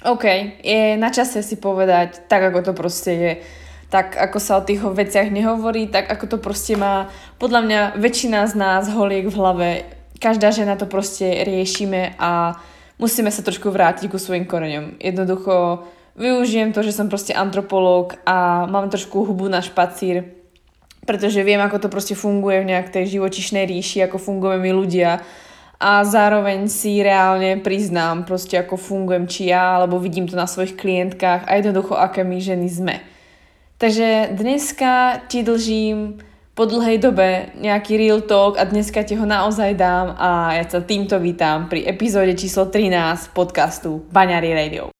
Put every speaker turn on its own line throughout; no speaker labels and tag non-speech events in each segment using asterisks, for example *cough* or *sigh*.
OK, je na čase si povedať tak, ako to proste je. Tak, ako sa o tých veciach nehovorí, tak ako to proste má podľa mňa väčšina z nás holiek v hlave. Každá žena to proste riešime a musíme sa trošku vrátiť ku svojim koreňom. Jednoducho využijem to, že som proste antropológ a mám trošku hubu na špacír, pretože viem, ako to proste funguje v nejak tej živočišnej ríši, ako fungujeme my ľudia a zároveň si reálne priznám proste ako fungujem či ja, alebo vidím to na svojich klientkách a jednoducho aké my ženy sme. Takže dneska ti dlžím po dlhej dobe nejaký real talk a dneska ti ho naozaj dám a ja sa týmto vítam pri epizóde číslo 13 podcastu Baňary Radio.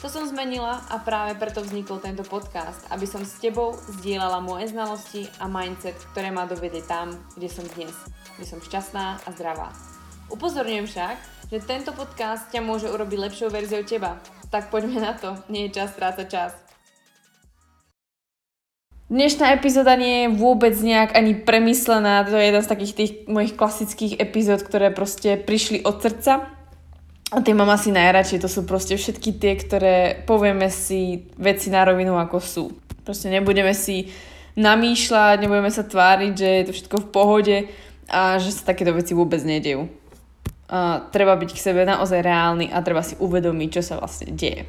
to som zmenila a práve preto vznikol tento podcast, aby som s tebou zdieľala moje znalosti a mindset, ktoré ma dovedli tam, kde som dnes, kde som šťastná a zdravá. Upozorňujem však, že tento podcast ťa môže urobiť lepšou verziou teba. Tak poďme na to, nie je čas strácať čas. Dnešná epizóda nie je vôbec nejak ani premyslená, to je jeden z takých tých mojich klasických epizód, ktoré proste prišli od srdca a tie mám asi najradšej, to sú proste všetky tie, ktoré povieme si veci na rovinu ako sú. Proste nebudeme si namýšľať, nebudeme sa tváriť, že je to všetko v pohode a že sa takéto veci vôbec nedejú. A treba byť k sebe naozaj reálny a treba si uvedomiť, čo sa vlastne deje.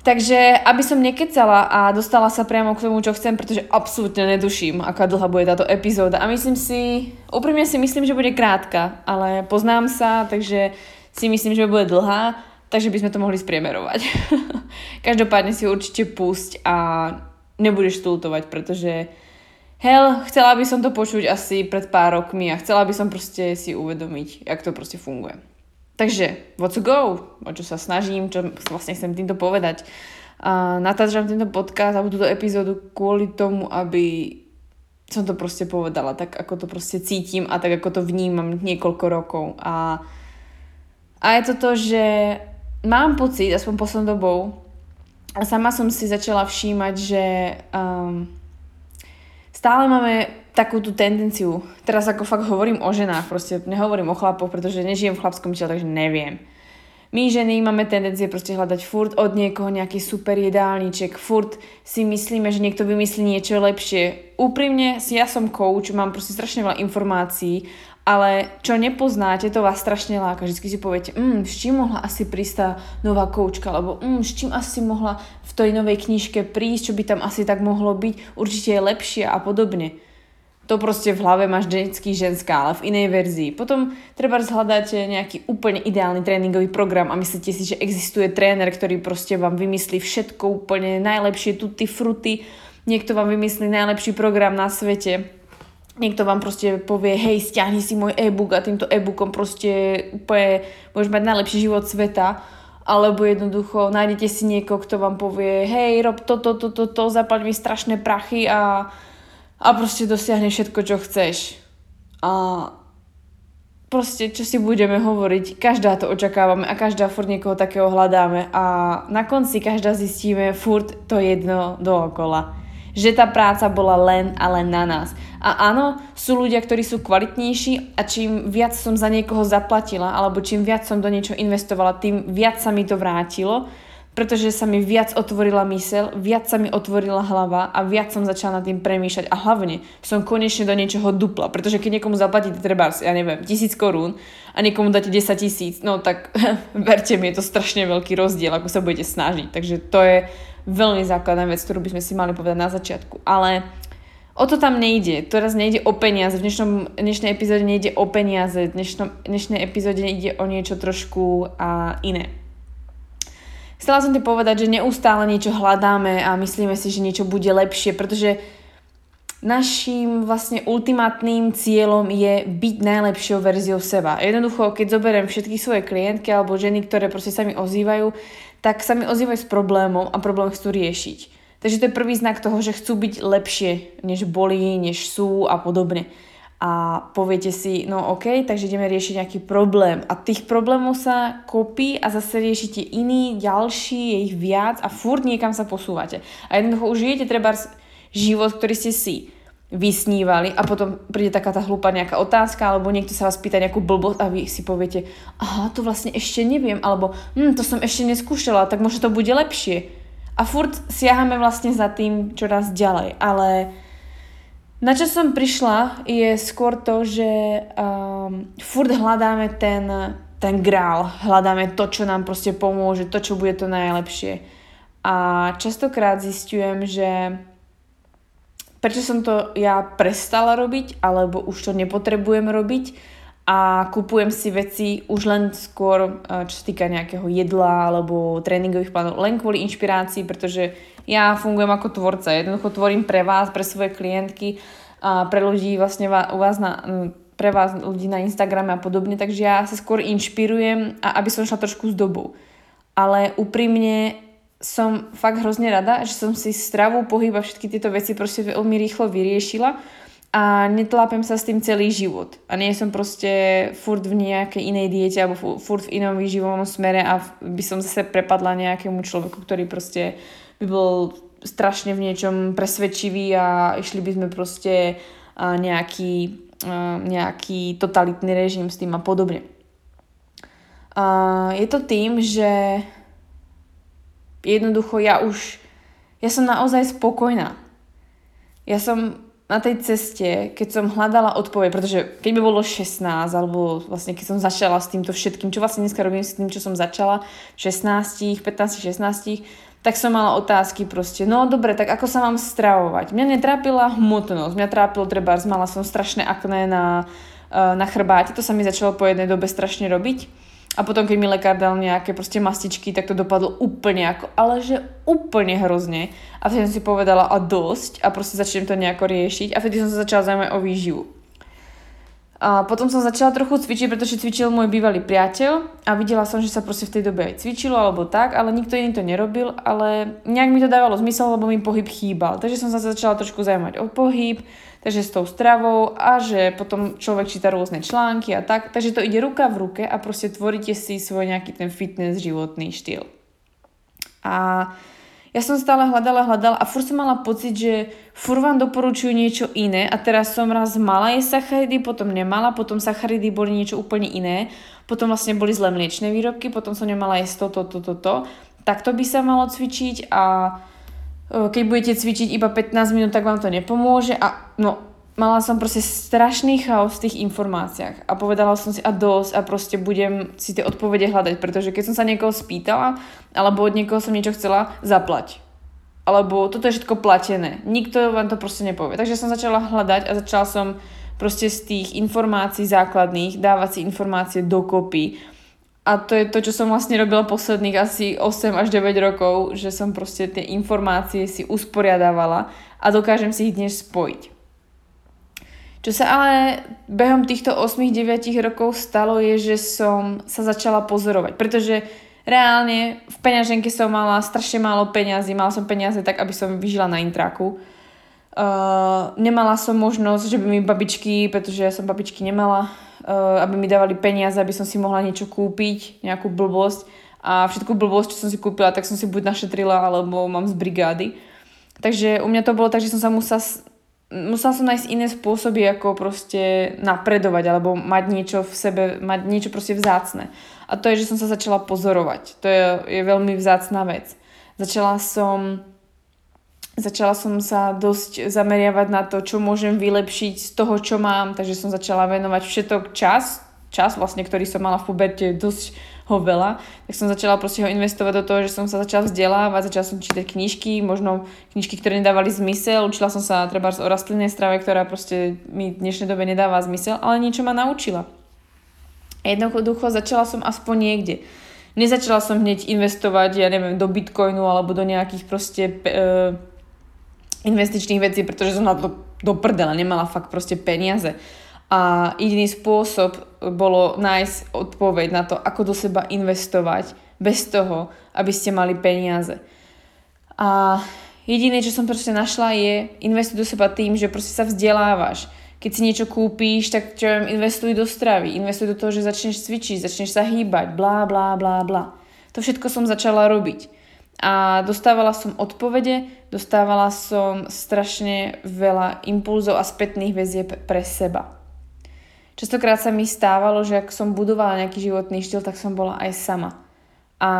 Takže, aby som nekecala a dostala sa priamo k tomu, čo chcem, pretože absolútne neduším, aká dlhá bude táto epizóda. A myslím si, úprimne si myslím, že bude krátka, ale poznám sa, takže si myslím, že bude dlhá, takže by sme to mohli spriemerovať. *laughs* Každopádne si určite pusť a nebudeš stultovať, pretože hell, chcela by som to počuť asi pred pár rokmi a chcela by som proste si uvedomiť, jak to proste funguje. Takže, what to go? O čo sa snažím, čo vlastne chcem týmto povedať. A natáčam tento podcast alebo túto epizódu kvôli tomu, aby som to proste povedala tak, ako to proste cítim a tak, ako to vnímam niekoľko rokov. A a je to to, že mám pocit, aspoň poslednou dobou, a sama som si začala všímať, že um, stále máme takú tú tendenciu, teraz ako fakt hovorím o ženách, proste nehovorím o chlapoch, pretože nežijem v chlapskom tele, takže neviem. My ženy máme tendencie proste hľadať furt od niekoho nejaký super jedálniček, furt si myslíme, že niekto vymyslí niečo lepšie. Úprimne, ja som coach, mám proste strašne veľa informácií ale čo nepoznáte, to vás strašne láka. Vždycky si poviete, mm, s čím mohla asi prísť tá nová koučka, alebo mm, s čím asi mohla v tej novej knižke prísť, čo by tam asi tak mohlo byť, určite je lepšie a podobne. To proste v hlave máš vždycky ženská, ale v inej verzii. Potom treba zhľadať nejaký úplne ideálny tréningový program a myslíte si, že existuje tréner, ktorý proste vám vymyslí všetko úplne najlepšie, tutti fruty, niekto vám vymyslí najlepší program na svete niekto vám proste povie, hej, stiahni si môj e-book a týmto e-bookom proste úplne môžeš mať najlepší život sveta, alebo jednoducho nájdete si niekoho, kto vám povie, hej, rob toto, toto, toto, zaplať mi strašné prachy a, a proste dosiahne všetko, čo chceš. A proste, čo si budeme hovoriť, každá to očakávame a každá furt niekoho takého hľadáme a na konci každá zistíme furt to jedno dookola že tá práca bola len a len na nás. A áno, sú ľudia, ktorí sú kvalitnejší a čím viac som za niekoho zaplatila, alebo čím viac som do niečo investovala, tým viac sa mi to vrátilo, pretože sa mi viac otvorila mysel, viac sa mi otvorila hlava a viac som začala nad tým premýšľať a hlavne som konečne do niečoho dupla, pretože keď niekomu zaplatíte treba, ja neviem, tisíc korún a niekomu dáte 10 tisíc, no tak *laughs* verte mi, je to strašne veľký rozdiel, ako sa budete snažiť, takže to je veľmi základná vec, ktorú by sme si mali povedať na začiatku. Ale o to tam nejde. Teraz nejde o peniaze. V dnešnom, dnešnej epizóde nejde o peniaze. V dnešnom, dnešnej epizóde ide o niečo trošku a iné. chcela som ti povedať, že neustále niečo hľadáme a myslíme si, že niečo bude lepšie, pretože našim vlastne ultimátnym cieľom je byť najlepšou verziou seba. Jednoducho, keď zoberiem všetky svoje klientky alebo ženy, ktoré proste sa mi ozývajú, tak sa mi ozývajú s problémom a problém chcú riešiť. Takže to je prvý znak toho, že chcú byť lepšie, než boli, než sú a podobne. A poviete si, no ok, takže ideme riešiť nejaký problém. A tých problémov sa kopí a zase riešite iný, ďalší, je ich viac a furt niekam sa posúvate. A jednoducho už žijete treba život, ktorý ste si vysnívali a potom príde taká tá hlúpa nejaká otázka alebo niekto sa vás pýta nejakú blbosť a vy si poviete, aha, to vlastne ešte neviem, alebo hm, to som ešte neskúšala, tak možno to bude lepšie. A furt siahame vlastne za tým čoraz ďalej, ale na čo som prišla je skôr to, že um, furt hľadáme ten, ten grál, hľadáme to, čo nám proste pomôže, to, čo bude to najlepšie. A častokrát zistujem, že prečo som to ja prestala robiť, alebo už to nepotrebujem robiť a kupujem si veci už len skôr, e, čo sa týka nejakého jedla alebo tréningových plánov, len kvôli inšpirácii, pretože ja fungujem ako tvorca. Jednoducho tvorím pre vás, pre svoje klientky a pre ľudí vlastne u vás na, pre vás ľudí na Instagrame a podobne, takže ja sa skôr inšpirujem a aby som šla trošku s dobou. Ale úprimne som fakt hrozne rada, že som si stravu, pohyb a všetky tieto veci proste veľmi rýchlo vyriešila a netlápem sa s tým celý život. A nie som proste furt v nejakej inej diete alebo furt v inom výživovom smere a by som zase prepadla nejakému človeku, ktorý proste by bol strašne v niečom presvedčivý a išli by sme proste nejaký, nejaký totalitný režim s tým a podobne. je to tým, že jednoducho ja už, ja som naozaj spokojná. Ja som na tej ceste, keď som hľadala odpoveď, pretože keď by bolo 16, alebo vlastne keď som začala s týmto všetkým, čo vlastne dneska robím s tým, čo som začala, 16, 15, 16, tak som mala otázky proste, no dobre, tak ako sa mám stravovať? Mňa netrápila hmotnosť, mňa trápilo treba, mala som strašné akné na, eh, na chrbáte, to sa mi začalo po jednej dobe strašne robiť a potom, keď mi lekár dal nejaké proste mastičky, tak to dopadlo úplne ako, ale že úplne hrozne. A vtedy som si povedala a dosť a proste začnem to nejako riešiť a vtedy som sa začala zaujímať o výživu. A potom som začala trochu cvičiť, pretože cvičil môj bývalý priateľ a videla som, že sa proste v tej dobe aj cvičilo alebo tak, ale nikto iný to nerobil, ale nejak mi to dávalo zmysel, lebo mi pohyb chýbal. Takže som sa začala trošku zaujímať o pohyb, takže s tou stravou a že potom človek číta rôzne články a tak. Takže to ide ruka v ruke a proste tvoríte si svoj nejaký ten fitness životný štýl. A ja som stále hľadala, hľadala a furt som mala pocit, že furt vám doporučujú niečo iné a teraz som raz mala jesť sacharidy, potom nemala, potom sacharidy boli niečo úplne iné, potom vlastne boli zlé mliečne výrobky, potom som nemala jesť toto, toto, toto. Takto by sa malo cvičiť a keď budete cvičiť iba 15 minút, tak vám to nepomôže a no mala som proste strašný chaos v tých informáciách a povedala som si a dosť a proste budem si tie odpovede hľadať, pretože keď som sa niekoho spýtala alebo od niekoho som niečo chcela, zaplať. Alebo toto je všetko platené. Nikto vám to proste nepovie. Takže som začala hľadať a začala som proste z tých informácií základných dávať si informácie dokopy. A to je to, čo som vlastne robila posledných asi 8 až 9 rokov, že som proste tie informácie si usporiadávala a dokážem si ich dnes spojiť. Čo sa ale behom týchto 8-9 rokov stalo je, že som sa začala pozorovať, pretože reálne v peňaženke som mala strašne málo peňazí, mala som peniaze tak, aby som vyžila na intraku. Uh, nemala som možnosť, že by mi babičky, pretože ja som babičky nemala, aby mi dávali peniaze, aby som si mohla niečo kúpiť, nejakú blbosť. A všetku blbosť, čo som si kúpila, tak som si buď našetrila, alebo mám z brigády. Takže u mňa to bolo tak, že som sa musela musela som nájsť iné spôsoby, ako proste napredovať alebo mať niečo v sebe, mať niečo proste vzácne. A to je, že som sa začala pozorovať. To je, je veľmi vzácná vec. Začala som začala som sa dosť zameriavať na to, čo môžem vylepšiť z toho, čo mám, takže som začala venovať všetok čas, čas vlastne, ktorý som mala v puberte dosť ho veľa, tak som začala proste ho investovať do toho, že som sa začala vzdelávať, začala som čítať knižky, možno knižky, ktoré nedávali zmysel, učila som sa treba o rastlinnej strave, ktorá proste mi v dnešnej dobe nedáva zmysel, ale niečo ma naučila. Jednoducho začala som aspoň niekde. nezačala som hneď investovať, ja neviem, do bitcoinu alebo do nejakých proste uh, investičných vecí, pretože som na to do prdela nemala fakt proste peniaze. A jediný spôsob bolo nájsť odpoveď na to, ako do seba investovať bez toho, aby ste mali peniaze. A jediné, čo som proste našla je investuj do seba tým, že proste sa vzdelávaš. Keď si niečo kúpíš, tak čo viem, investuj do stravy, investuj do toho, že začneš cvičiť, začneš sa hýbať, blá, blá, blá, blá. To všetko som začala robiť. A dostávala som odpovede, dostávala som strašne veľa impulzov a spätných väzieb pre seba. Častokrát sa mi stávalo, že ak som budovala nejaký životný štýl, tak som bola aj sama. A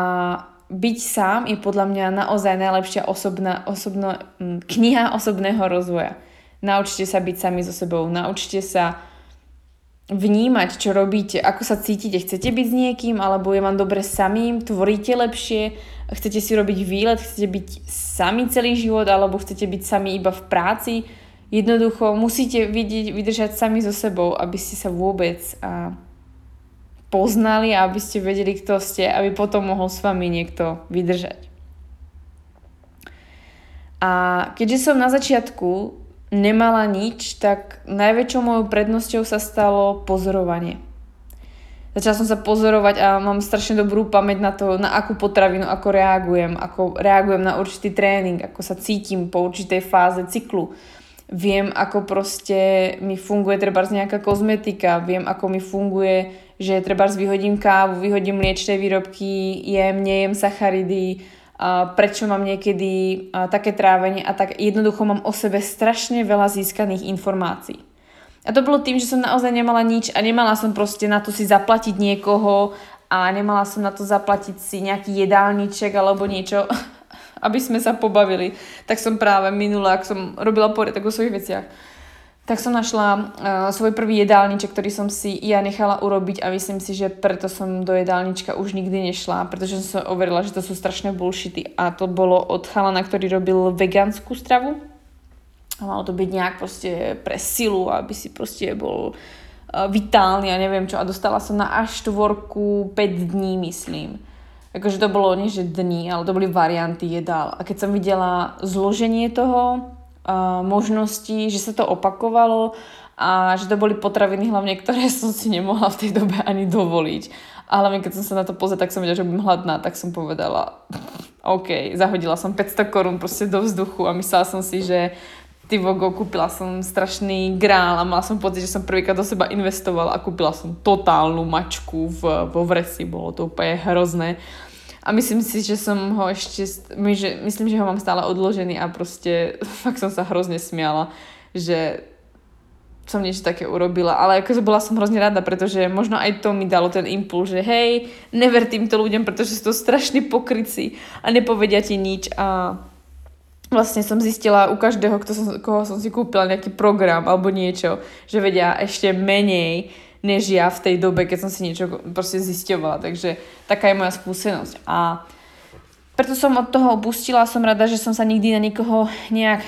byť sám je podľa mňa naozaj najlepšia osobná, osobno, hm, kniha osobného rozvoja. Naučte sa byť sami so sebou, naučte sa vnímať, čo robíte, ako sa cítite. Chcete byť s niekým, alebo je vám dobre samým, tvoríte lepšie, chcete si robiť výlet, chcete byť sami celý život, alebo chcete byť sami iba v práci Jednoducho musíte vidieť, vydržať sami so sebou, aby ste sa vôbec a, poznali a aby ste vedeli, kto ste, aby potom mohol s vami niekto vydržať. A keďže som na začiatku nemala nič, tak najväčšou mojou prednosťou sa stalo pozorovanie. Začala som sa pozorovať a mám strašne dobrú pamäť na to, na akú potravinu, ako reagujem, ako reagujem na určitý tréning, ako sa cítim po určitej fáze cyklu viem, ako proste mi funguje treba nejaká kozmetika, viem, ako mi funguje, že treba vyhodím kávu, vyhodím mliečné výrobky, jem, nejem sacharidy, prečo mám niekedy také trávenie a tak jednoducho mám o sebe strašne veľa získaných informácií. A to bolo tým, že som naozaj nemala nič a nemala som proste na to si zaplatiť niekoho a nemala som na to zaplatiť si nejaký jedálniček alebo niečo *laughs* aby sme sa pobavili, tak som práve minula, ak som robila poriadok o svojich veciach, tak som našla uh, svoj prvý jedálniček, ktorý som si ja nechala urobiť a myslím si, že preto som do jedálnička už nikdy nešla, pretože som sa overila, že to sú strašné bullshity a to bolo od chalana, ktorý robil vegánsku stravu. A malo to byť nejak proste pre silu, aby si proste bol uh, vitálny a neviem čo. A dostala som na až štvorku 5 dní, myslím akože to bolo nie že dní, ale to boli varianty jedál. A keď som videla zloženie toho, možnosti, že sa to opakovalo a že to boli potraviny hlavne, ktoré *laughs* som si nemohla v tej dobe ani dovoliť. A hlavne keď som sa na to pozrela, tak som vedela, že budem hladná, tak som povedala, *laughs* OK, zahodila som 500 korún proste do vzduchu a myslela som si, že ty vogo, kúpila som strašný grál a mala som pocit, že som prvýkrát do seba investovala a kúpila som totálnu mačku v, vo vresi, bolo to úplne hrozné. A myslím si, že som ho ešte, myslím, že ho mám stále odložený a proste *laughs* fakt som sa hrozne smiala, že som niečo také urobila, ale akože bola som hrozne rada, pretože možno aj to mi dalo ten impuls, že hej, never týmto ľuďom, pretože sú to strašní pokryci a nepovedia ti nič. A vlastne som zistila u každého, kto som, koho som si kúpila nejaký program alebo niečo, že vedia ešte menej než ja v tej dobe, keď som si niečo proste zisťovala. Takže taká je moja skúsenosť. A preto som od toho opustila, som rada, že som sa nikdy na nikoho nejak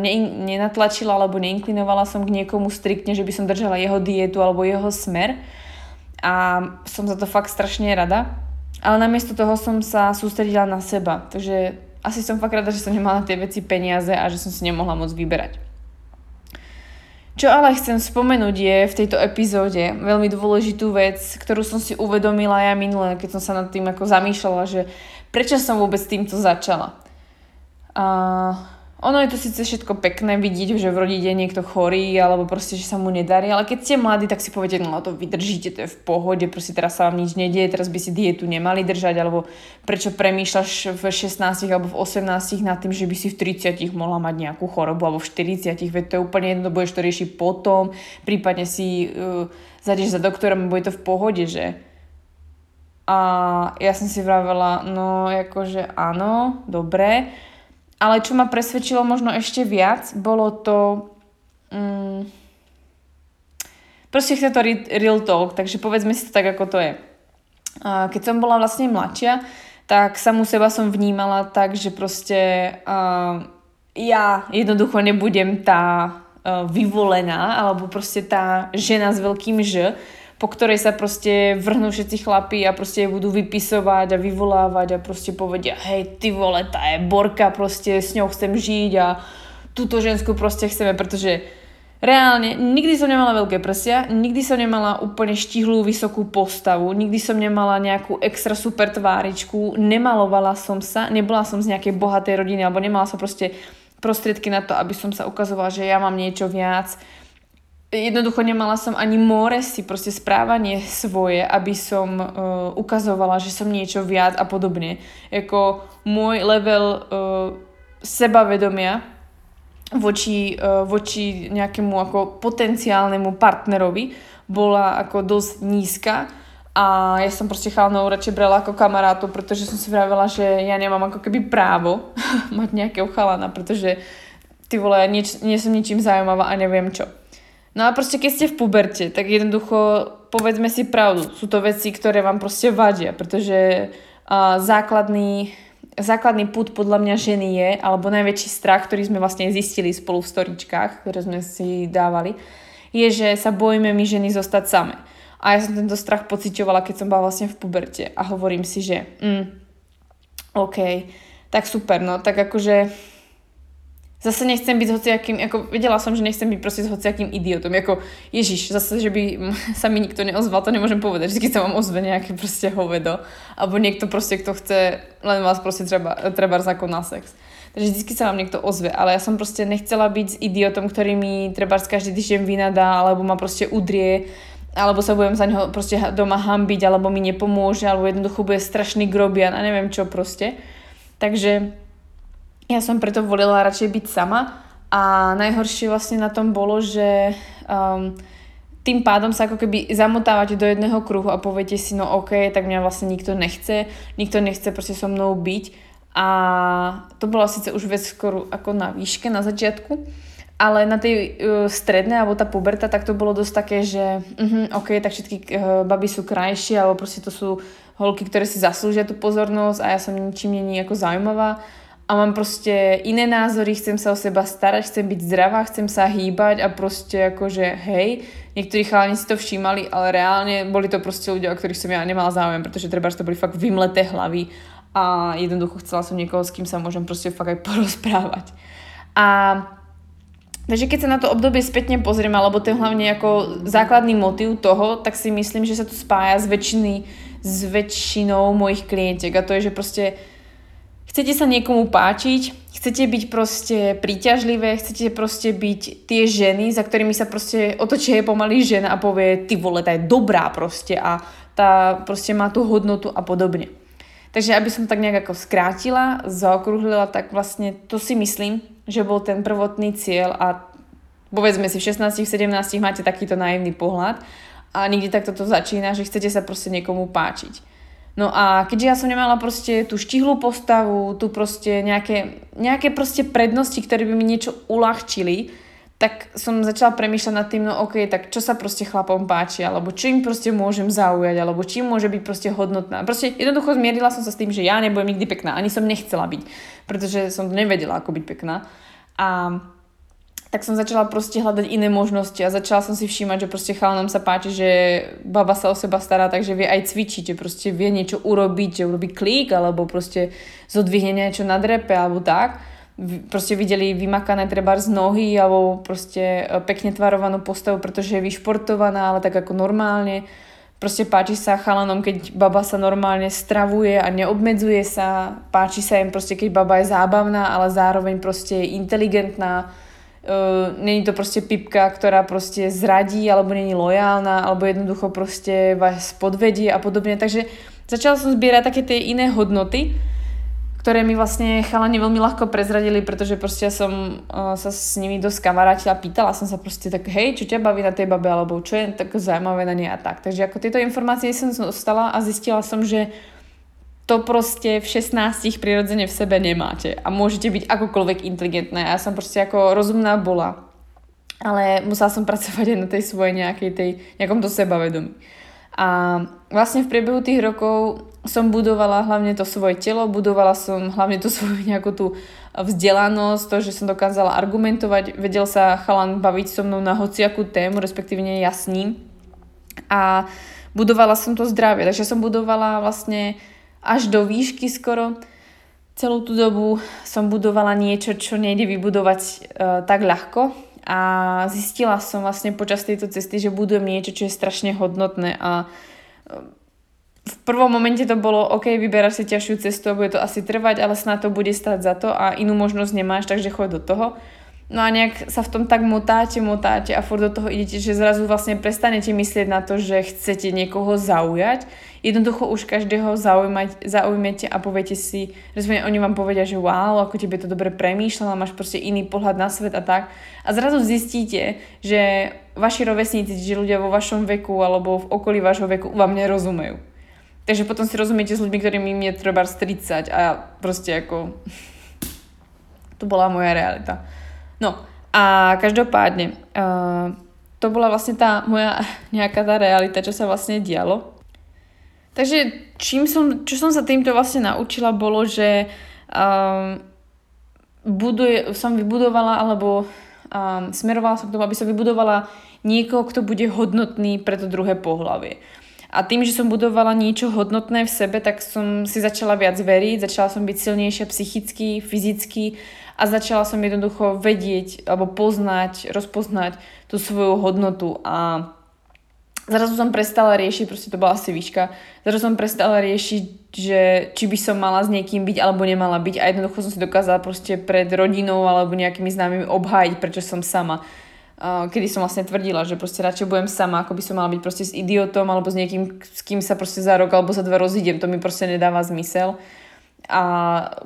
ne, nenatlačila alebo neinklinovala som k niekomu striktne, že by som držala jeho dietu alebo jeho smer. A som za to fakt strašne rada. Ale namiesto toho som sa sústredila na seba. Takže asi som fakt rada, že som nemala tie veci peniaze a že som si nemohla moc vyberať. Čo ale chcem spomenúť je v tejto epizóde veľmi dôležitú vec, ktorú som si uvedomila ja minule, keď som sa nad tým ako zamýšľala, že prečo som vôbec týmto začala. Uh, ono je to síce všetko pekné vidieť, že v rodine niekto chorý alebo proste, že sa mu nedarí, ale keď ste mladí, tak si poviete, no to vydržíte, to je v pohode, proste teraz sa vám nič nedieje, teraz by si dietu nemali držať, alebo prečo premýšľaš v 16 alebo v 18 nad tým, že by si v 30 mohla mať nejakú chorobu alebo v 40, veď to je úplne jedno, budeš to riešiť potom, prípadne si uh, zadeš za doktorom bude to v pohode, že? A ja som si vravela, no akože áno, dobre, ale čo ma presvedčilo možno ešte viac, bolo to... Um, proste chce to real talk, takže povedzme si to tak, ako to je. Keď som bola vlastne mladšia, tak samu seba som vnímala tak, že proste uh, ja jednoducho nebudem tá uh, vyvolená, alebo proste tá žena s veľkým Ž, po ktorej sa proste vrhnú všetci chlapí a proste budú vypisovať a vyvolávať a proste povedia, hej, ty vole, tá je Borka, proste s ňou chcem žiť a túto žensku proste chceme, pretože reálne nikdy som nemala veľké prsia, nikdy som nemala úplne štihlú vysokú postavu, nikdy som nemala nejakú extra super tváričku, nemalovala som sa, nebola som z nejakej bohatej rodiny alebo nemala som proste prostriedky na to, aby som sa ukazovala, že ja mám niečo viac. Jednoducho nemala som ani more si proste správanie svoje, aby som uh, ukazovala, že som niečo viac a podobne. Jako môj level uh, sebavedomia voči, uh, voči nejakému ako potenciálnemu partnerovi bola ako dosť nízka a ja som proste chalanov radšej brala ako kamarátu, pretože som si vravela, že ja nemám ako keby právo *laughs* mať nejakého chalana, pretože ty vole, ja nieč, nie som ničím zaujímavá a neviem čo. No a proste keď ste v puberte, tak jednoducho povedzme si pravdu. Sú to veci, ktoré vám proste vadia, pretože uh, základný, základný put podľa mňa ženy je, alebo najväčší strach, ktorý sme vlastne zistili spolu v storičkách, ktoré sme si dávali, je, že sa bojíme my ženy zostať same. A ja som tento strach pocitovala, keď som bola vlastne v puberte a hovorím si, že mm, OK, tak super, no, tak akože zase nechcem byť s hociakým, ako vedela som, že nechcem byť proste s hociakým idiotom, ako Ježiš, zase, že by *laughs* sa mi nikto neozval, to nemôžem povedať, vždy sa vám ozve nejaké proste hovedo, alebo niekto proste, kto chce, len vás proste treba, treba ako na sex. Takže vždy sa vám niekto ozve, ale ja som proste nechcela byť s idiotom, ktorý mi treba každý týždeň vynadá, alebo ma proste udrie, alebo sa budem za neho proste doma hambiť, alebo mi nepomôže, alebo jednoducho bude strašný grobian a neviem čo proste. Takže ja som preto volila radšej byť sama a najhoršie vlastne na tom bolo, že um, tým pádom sa ako keby zamotávate do jedného kruhu a poviete si, no ok, tak mňa vlastne nikto nechce, nikto nechce proste so mnou byť. A to bola síce už vec skoro ako na výške, na začiatku, ale na tej uh, strednej, alebo tá puberta, tak to bolo dosť také, že uh, ok, tak všetky uh, baby sú krajšie, alebo proste to sú holky, ktoré si zaslúžia tú pozornosť a ja som ničím není ako zaujímavá a mám proste iné názory, chcem sa o seba starať, chcem byť zdravá, chcem sa hýbať a proste akože hej, niektorí chalani si to všímali, ale reálne boli to proste ľudia, o ktorých som ja nemala záujem, pretože treba, že to boli fakt vymleté hlavy a jednoducho chcela som niekoho, s kým sa môžem proste fakt aj *laughs* porozprávať. A Takže keď sa na to obdobie spätne pozrieme, alebo ten hlavne ako základný motiv toho, tak si myslím, že sa to spája s, väčšiny, s väčšinou mojich klientiek. A to je, že proste chcete sa niekomu páčiť, chcete byť proste príťažlivé, chcete proste byť tie ženy, za ktorými sa proste otočí pomaly žena a povie, ty vole, tá je dobrá proste a tá proste má tú hodnotu a podobne. Takže aby som tak nejak ako skrátila, zaokrúhlila, tak vlastne to si myslím, že bol ten prvotný cieľ a povedzme si v 16, 17 máte takýto naivný pohľad a nikdy takto to začína, že chcete sa proste niekomu páčiť. No a keďže ja som nemala proste tú štihlú postavu, tu proste nejaké, nejaké proste prednosti, ktoré by mi niečo uľahčili, tak som začala premýšľať nad tým, no ok, tak čo sa proste chlapom páči, alebo čo im proste môžem zaujať, alebo čím môže byť proste hodnotná. Proste jednoducho zmierila som sa s tým, že ja nebudem nikdy pekná, ani som nechcela byť, pretože som nevedela, ako byť pekná. A tak som začala proste hľadať iné možnosti a začala som si všímať, že proste chalanom sa páči, že baba sa o seba stará, takže vie aj cvičiť, že proste vie niečo urobiť, že urobí klík, alebo proste zodvihne niečo na drepe, alebo tak proste videli vymakané treba z nohy alebo proste e, pekne tvarovanú postavu, pretože je vyšportovaná, ale tak ako normálne. Proste páči sa chalanom, keď baba sa normálne stravuje a neobmedzuje sa. Páči sa im proste, keď baba je zábavná, ale zároveň proste je inteligentná. Uh, není to proste pipka, ktorá proste zradí, alebo není lojálna, alebo jednoducho proste vás podvedie a podobne. Takže začala som zbierať také tie iné hodnoty, ktoré mi vlastne chalani veľmi ľahko prezradili, pretože proste ja som uh, sa s nimi dosť kamarátila, pýtala som sa proste tak, hej, čo ťa baví na tej babe, alebo čo je tak zaujímavé na nej a tak. Takže ako tieto informácie som dostala a zistila som, že to proste v 16 prirodzene v sebe nemáte a môžete byť akokoľvek inteligentné. Ja som proste ako rozumná bola, ale musela som pracovať aj na tej svojej nejakej tej, nejakom to sebavedomí. A vlastne v priebehu tých rokov som budovala hlavne to svoje telo, budovala som hlavne tú svoju nejakú tú vzdelanosť, to, že som dokázala argumentovať, vedel sa chalan baviť so mnou na hociakú tému, respektíve ja s ním. A budovala som to zdravie, takže som budovala vlastne až do výšky skoro. Celú tú dobu som budovala niečo, čo nejde vybudovať uh, tak ľahko a zistila som vlastne počas tejto cesty, že budujem niečo, čo je strašne hodnotné a uh, v prvom momente to bolo, OK, vyberáš si ťažšiu cestu a bude to asi trvať, ale snad to bude stať za to a inú možnosť nemáš, takže choď do toho. No a nejak sa v tom tak motáte, motáte a furt do toho idete, že zrazu vlastne prestanete myslieť na to, že chcete niekoho zaujať. Jednoducho už každého zaujímať, zaujmete a poviete si, respektíve oni vám povedia, že wow, ako tebe to dobre premýšľala, máš proste iný pohľad na svet a tak. A zrazu zistíte, že vaši rovesníci, že ľudia vo vašom veku alebo v okolí vášho veku vám nerozumejú. Takže potom si rozumiete s ľuďmi, ktorým im je treba 30 a proste ako... *laughs* to bola moja realita. No a každopádne, uh, to bola vlastne tá moja *laughs* nejaká tá realita, čo sa vlastne dialo. Takže čím som, čo som sa týmto vlastne naučila bolo, že um, buduje, som vybudovala alebo um, smerovala som k tomu, aby som vybudovala niekoho, kto bude hodnotný pre to druhé pohlavie. A tým, že som budovala niečo hodnotné v sebe, tak som si začala viac veriť, začala som byť silnejšia psychicky, fyzicky a začala som jednoducho vedieť alebo poznať, rozpoznať tú svoju hodnotu a zrazu som prestala riešiť, proste to bola asi výška, zrazu som prestala riešiť, že či by som mala s niekým byť alebo nemala byť a jednoducho som si dokázala proste pred rodinou alebo nejakými známymi obhájiť, prečo som sama kedy som vlastne tvrdila, že proste radšej budem sama, ako by som mala byť proste s idiotom alebo s niekým, s kým sa proste za rok alebo za dva rozídem. To mi proste nedáva zmysel a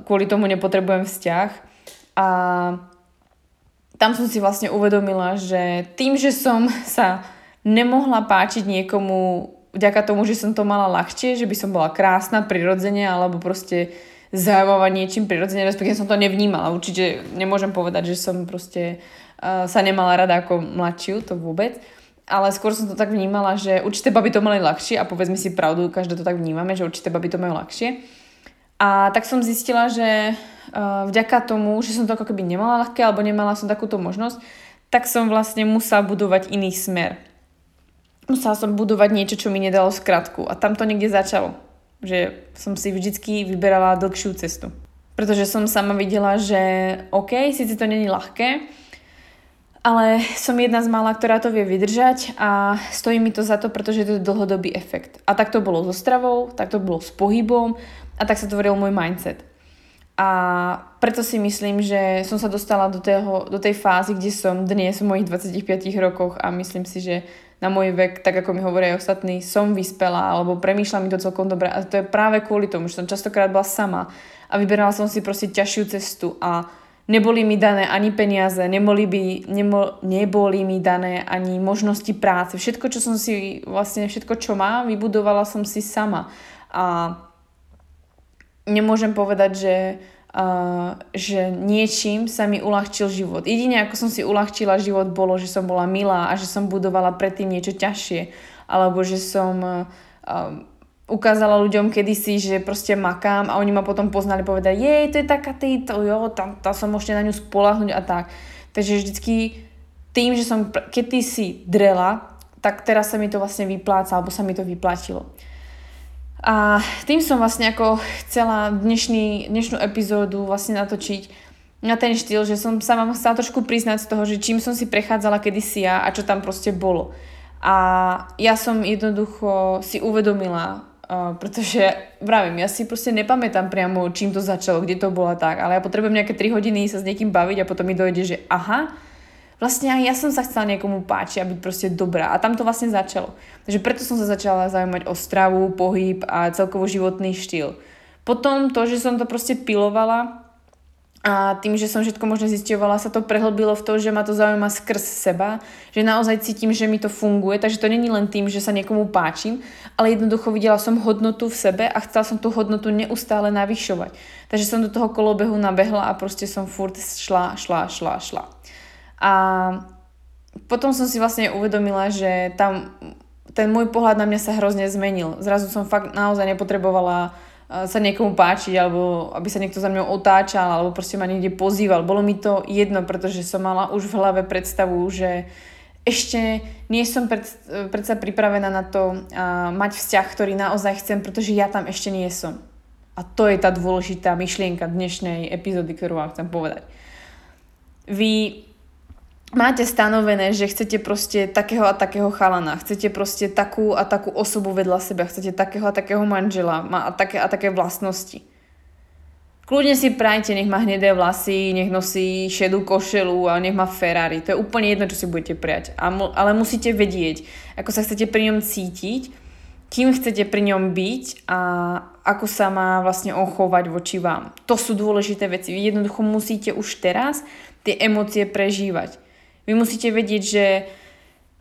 kvôli tomu nepotrebujem vzťah. A tam som si vlastne uvedomila, že tým, že som sa nemohla páčiť niekomu vďaka tomu, že som to mala ľahšie, že by som bola krásna prirodzene alebo proste zaujímavá niečím prirodzene, respektíve som to nevnímala. Určite nemôžem povedať, že som proste sa nemala rada ako mladšiu, to vôbec. Ale skôr som to tak vnímala, že určité baby to mali ľahšie a povedzme si pravdu, každé to tak vnímame, že určité baby to majú ľahšie. A tak som zistila, že uh, vďaka tomu, že som to ako keby nemala ľahké alebo nemala som takúto možnosť, tak som vlastne musela budovať iný smer. Musela som budovať niečo, čo mi nedalo skratku. A tam to niekde začalo. Že som si vždycky vyberala dlhšiu cestu. Pretože som sama videla, že OK, síce to není ľahké, ale som jedna z mála, ktorá to vie vydržať a stojí mi to za to, pretože to je dlhodobý efekt. A tak to bolo so stravou, tak to bolo s pohybom a tak sa tvoril môj mindset. A preto si myslím, že som sa dostala do, tého, do tej fázy, kde som dnes v mojich 25 rokoch a myslím si, že na môj vek, tak ako mi hovoria aj ostatní, som vyspela alebo premýšľam mi to celkom dobre. A to je práve kvôli tomu, že som častokrát bola sama a vyberala som si proste ťažšiu cestu a Neboli mi dané ani peniaze, neboli, by, nebo, neboli mi dané ani možnosti práce. Všetko, čo som si, vlastne všetko, čo mám, vybudovala som si sama. A nemôžem povedať, že, uh, že niečím sa mi uľahčil život. Jedine, ako som si uľahčila život, bolo, že som bola milá a že som budovala predtým niečo ťažšie. Alebo že som... Uh, ukázala ľuďom kedysi, že proste makám a oni ma potom poznali povedali, jej, to je taká to jo, tam, tam som môžete na ňu spolahnuť a tak. Takže vždycky tým, že som kedysi drela, tak teraz sa mi to vlastne vypláca, alebo sa mi to vyplatilo. A tým som vlastne ako chcela dnešný, dnešnú epizódu vlastne natočiť na ten štýl, že som sa vám chcela trošku priznať z toho, že čím som si prechádzala kedysi ja a čo tam proste bolo. A ja som jednoducho si uvedomila, Uh, pretože vravím, ja si proste nepamätám priamo, čím to začalo, kde to bolo tak, ale ja potrebujem nejaké 3 hodiny sa s niekým baviť a potom mi dojde, že aha, vlastne aj ja som sa chcela niekomu páčiť a byť proste dobrá. A tam to vlastne začalo. Takže preto som sa začala zaujímať o stravu, pohyb a celkovo životný štýl. Potom to, že som to proste pilovala, a tým, že som všetko možno zisťovala, sa to prehlbilo v to, že ma to zaujíma skrz seba, že naozaj cítim, že mi to funguje, takže to není len tým, že sa niekomu páčim, ale jednoducho videla som hodnotu v sebe a chcela som tú hodnotu neustále navyšovať. Takže som do toho kolobehu nabehla a proste som furt šla, šla, šla, šla. A potom som si vlastne uvedomila, že tam ten môj pohľad na mňa sa hrozne zmenil. Zrazu som fakt naozaj nepotrebovala sa niekomu páčiť, alebo aby sa niekto za mňou otáčal, alebo proste ma niekde pozýval. Bolo mi to jedno, pretože som mala už v hlave predstavu, že ešte nie som pred, predsa pripravená na to uh, mať vzťah, ktorý naozaj chcem, pretože ja tam ešte nie som. A to je tá dôležitá myšlienka dnešnej epizódy, ktorú vám chcem povedať. Vy máte stanovené, že chcete proste takého a takého chalana, chcete proste takú a takú osobu vedľa seba, chcete takého a takého manžela a také a také vlastnosti Kľudne si prajte, nech má hnedé vlasy, nech nosí šedú košelu a nech má Ferrari. To je úplne jedno, čo si budete prijať. Ale musíte vedieť, ako sa chcete pri ňom cítiť, kým chcete pri ňom byť a ako sa má vlastne ochovať voči vám. To sú dôležité veci. Vy jednoducho musíte už teraz tie emócie prežívať. Vy musíte vedieť, že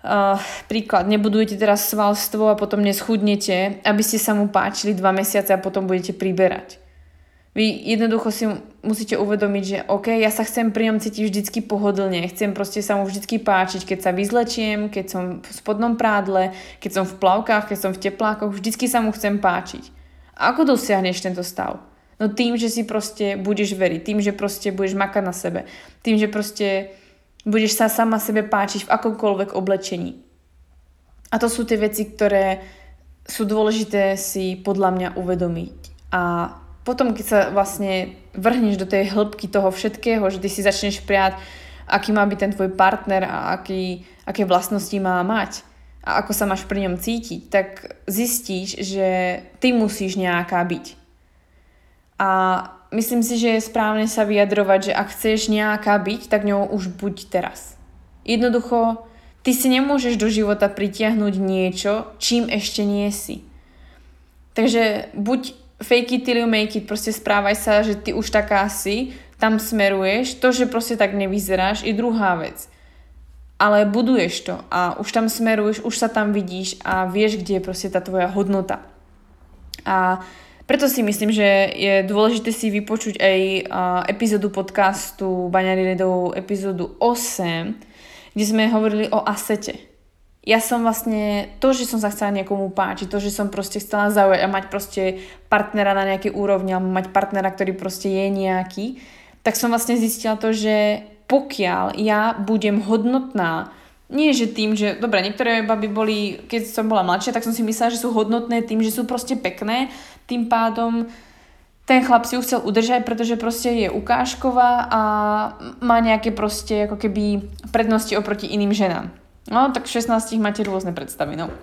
Uh, príklad, nebudujete teraz svalstvo a potom neschudnete, aby ste sa mu páčili dva mesiace a potom budete priberať. Vy jednoducho si musíte uvedomiť, že OK, ja sa chcem pri ňom cítiť vždycky pohodlne, chcem proste sa mu vždycky páčiť, keď sa vyzlečiem, keď som v spodnom prádle, keď som v plavkách, keď som v teplákoch, vždycky sa mu chcem páčiť. A ako dosiahneš tento stav? No tým, že si proste budeš veriť, tým, že proste budeš makať na sebe, tým, že proste budeš sa sama sebe páčiť v akomkoľvek oblečení. A to sú tie veci, ktoré sú dôležité si podľa mňa uvedomiť. A potom, keď sa vlastne vrhneš do tej hĺbky toho všetkého, že ty si začneš priať, aký má byť ten tvoj partner a aký, aké vlastnosti má mať a ako sa máš pri ňom cítiť, tak zistíš, že ty musíš nejaká byť. A myslím si, že je správne sa vyjadrovať, že ak chceš nejaká byť, tak ňou už buď teraz. Jednoducho, ty si nemôžeš do života pritiahnuť niečo, čím ešte nie si. Takže buď fake it till you make it, proste správaj sa, že ty už taká si, tam smeruješ, to, že proste tak nevyzeráš, je druhá vec. Ale buduješ to a už tam smeruješ, už sa tam vidíš a vieš, kde je proste tá tvoja hodnota. A preto si myslím, že je dôležité si vypočuť aj epizódu podcastu Baňary Redovú, epizódu 8, kde sme hovorili o asete. Ja som vlastne, to, že som sa chcela niekomu páčiť, to, že som proste chcela zaujať a mať proste partnera na nejakej úrovni alebo mať partnera, ktorý proste je nejaký, tak som vlastne zistila to, že pokiaľ ja budem hodnotná, nie že tým, že, dobre, niektoré baby boli, keď som bola mladšia, tak som si myslela, že sú hodnotné tým, že sú proste pekné, tým pádom ten chlap si ju chcel udržať, pretože proste je ukážková a má nejaké proste ako keby prednosti oproti iným ženám. No, tak v 16 máte rôzne predstavy, no.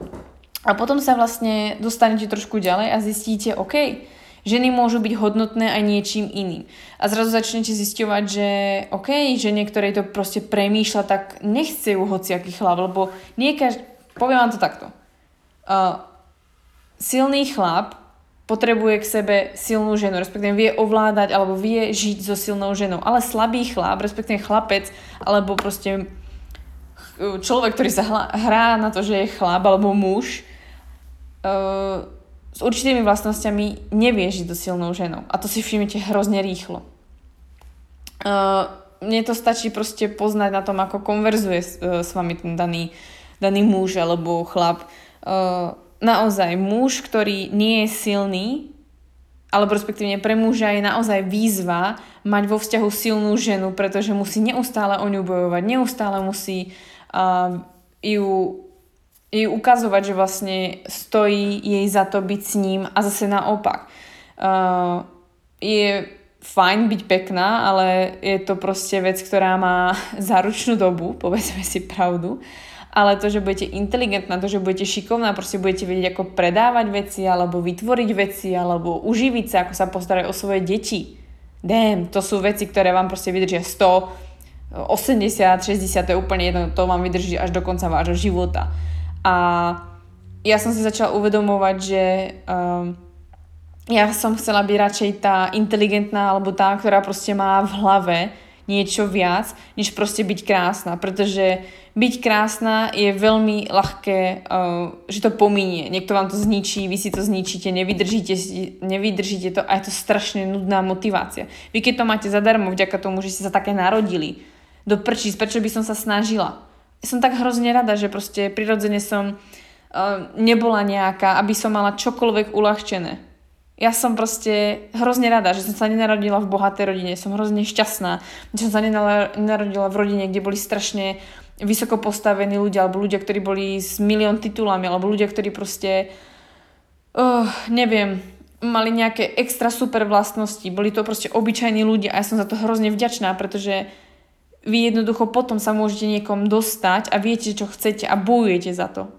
A potom sa vlastne dostanete trošku ďalej a zistíte, OK, ženy môžu byť hodnotné aj niečím iným. A zrazu začnete zisťovať, že OK, že niektorej to proste premýšľa, tak nechce ju hociaký chlap, lebo nie každý, poviem vám to takto. Uh, silný chlap potrebuje k sebe silnú ženu, respektíve vie ovládať alebo vie žiť so silnou ženou. Ale slabý chlap, respektíve chlapec, alebo proste človek, ktorý sa hrá na to, že je chlap alebo muž, uh, s určitými vlastnosťami nevie žiť so silnou ženou. A to si všimnete hrozne rýchlo. Uh, mne to stačí proste poznať na tom, ako konverzuje s, uh, s vami ten daný, daný muž alebo chlap. Uh, naozaj muž, ktorý nie je silný, alebo respektíve pre muža je naozaj výzva mať vo vzťahu silnú ženu, pretože musí neustále o ňu bojovať, neustále musí uh, ju, ju ukazovať, že vlastne stojí jej za to byť s ním a zase naopak. Uh, je fajn byť pekná, ale je to proste vec, ktorá má *laughs* záručnú dobu, *laughs* povedzme si pravdu. Ale to, že budete inteligentná, to, že budete šikovná, proste budete vedieť, ako predávať veci, alebo vytvoriť veci, alebo uživiť sa, ako sa postarať o svoje deti. Damn, to sú veci, ktoré vám proste vydržia 100, 80, 60, to je úplne jedno, to vám vydrží až do konca vášho života. A ja som si začala uvedomovať, že um, ja som chcela byť radšej tá inteligentná alebo tá, ktorá proste má v hlave niečo viac, než proste byť krásna. Pretože byť krásna je veľmi ľahké, uh, že to pominie. Niekto vám to zničí, vy si to zničíte, nevydržíte, nevydržíte to a je to strašne nudná motivácia. Vy keď to máte zadarmo vďaka tomu, že ste sa také narodili, do prčíc, prečo by som sa snažila. Som tak hrozne rada, že proste prirodzene som uh, nebola nejaká, aby som mala čokoľvek uľahčené. Ja som proste hrozne rada, že som sa nenarodila v bohatej rodine. Som hrozne šťastná, že som sa nenarodila v rodine, kde boli strašne vysoko postavení ľudia, alebo ľudia, ktorí boli s milión titulami, alebo ľudia, ktorí proste, uh, neviem, mali nejaké extra super vlastnosti. Boli to proste obyčajní ľudia a ja som za to hrozne vďačná, pretože vy jednoducho potom sa môžete niekom dostať a viete, čo chcete a bojujete za to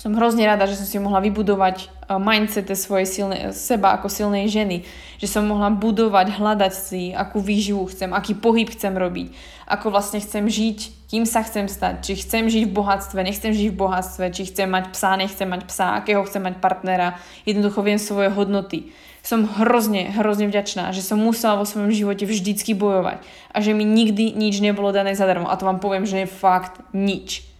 som hrozne rada, že som si mohla vybudovať eh, mindset svojej silnej, seba ako silnej ženy. Že som mohla budovať, hľadať si, akú výživu chcem, aký pohyb chcem robiť, ako vlastne chcem žiť, kým sa chcem stať, či chcem žiť v bohatstve, nechcem žiť v bohatstve, či chcem mať psa, nechcem mať psa, akého chcem mať partnera. Jednoducho viem svoje hodnoty. Som hrozne, hrozne vďačná, že som musela vo svojom živote vždycky bojovať a že mi nikdy nič nebolo dané zadarmo. A to vám poviem, že je fakt nič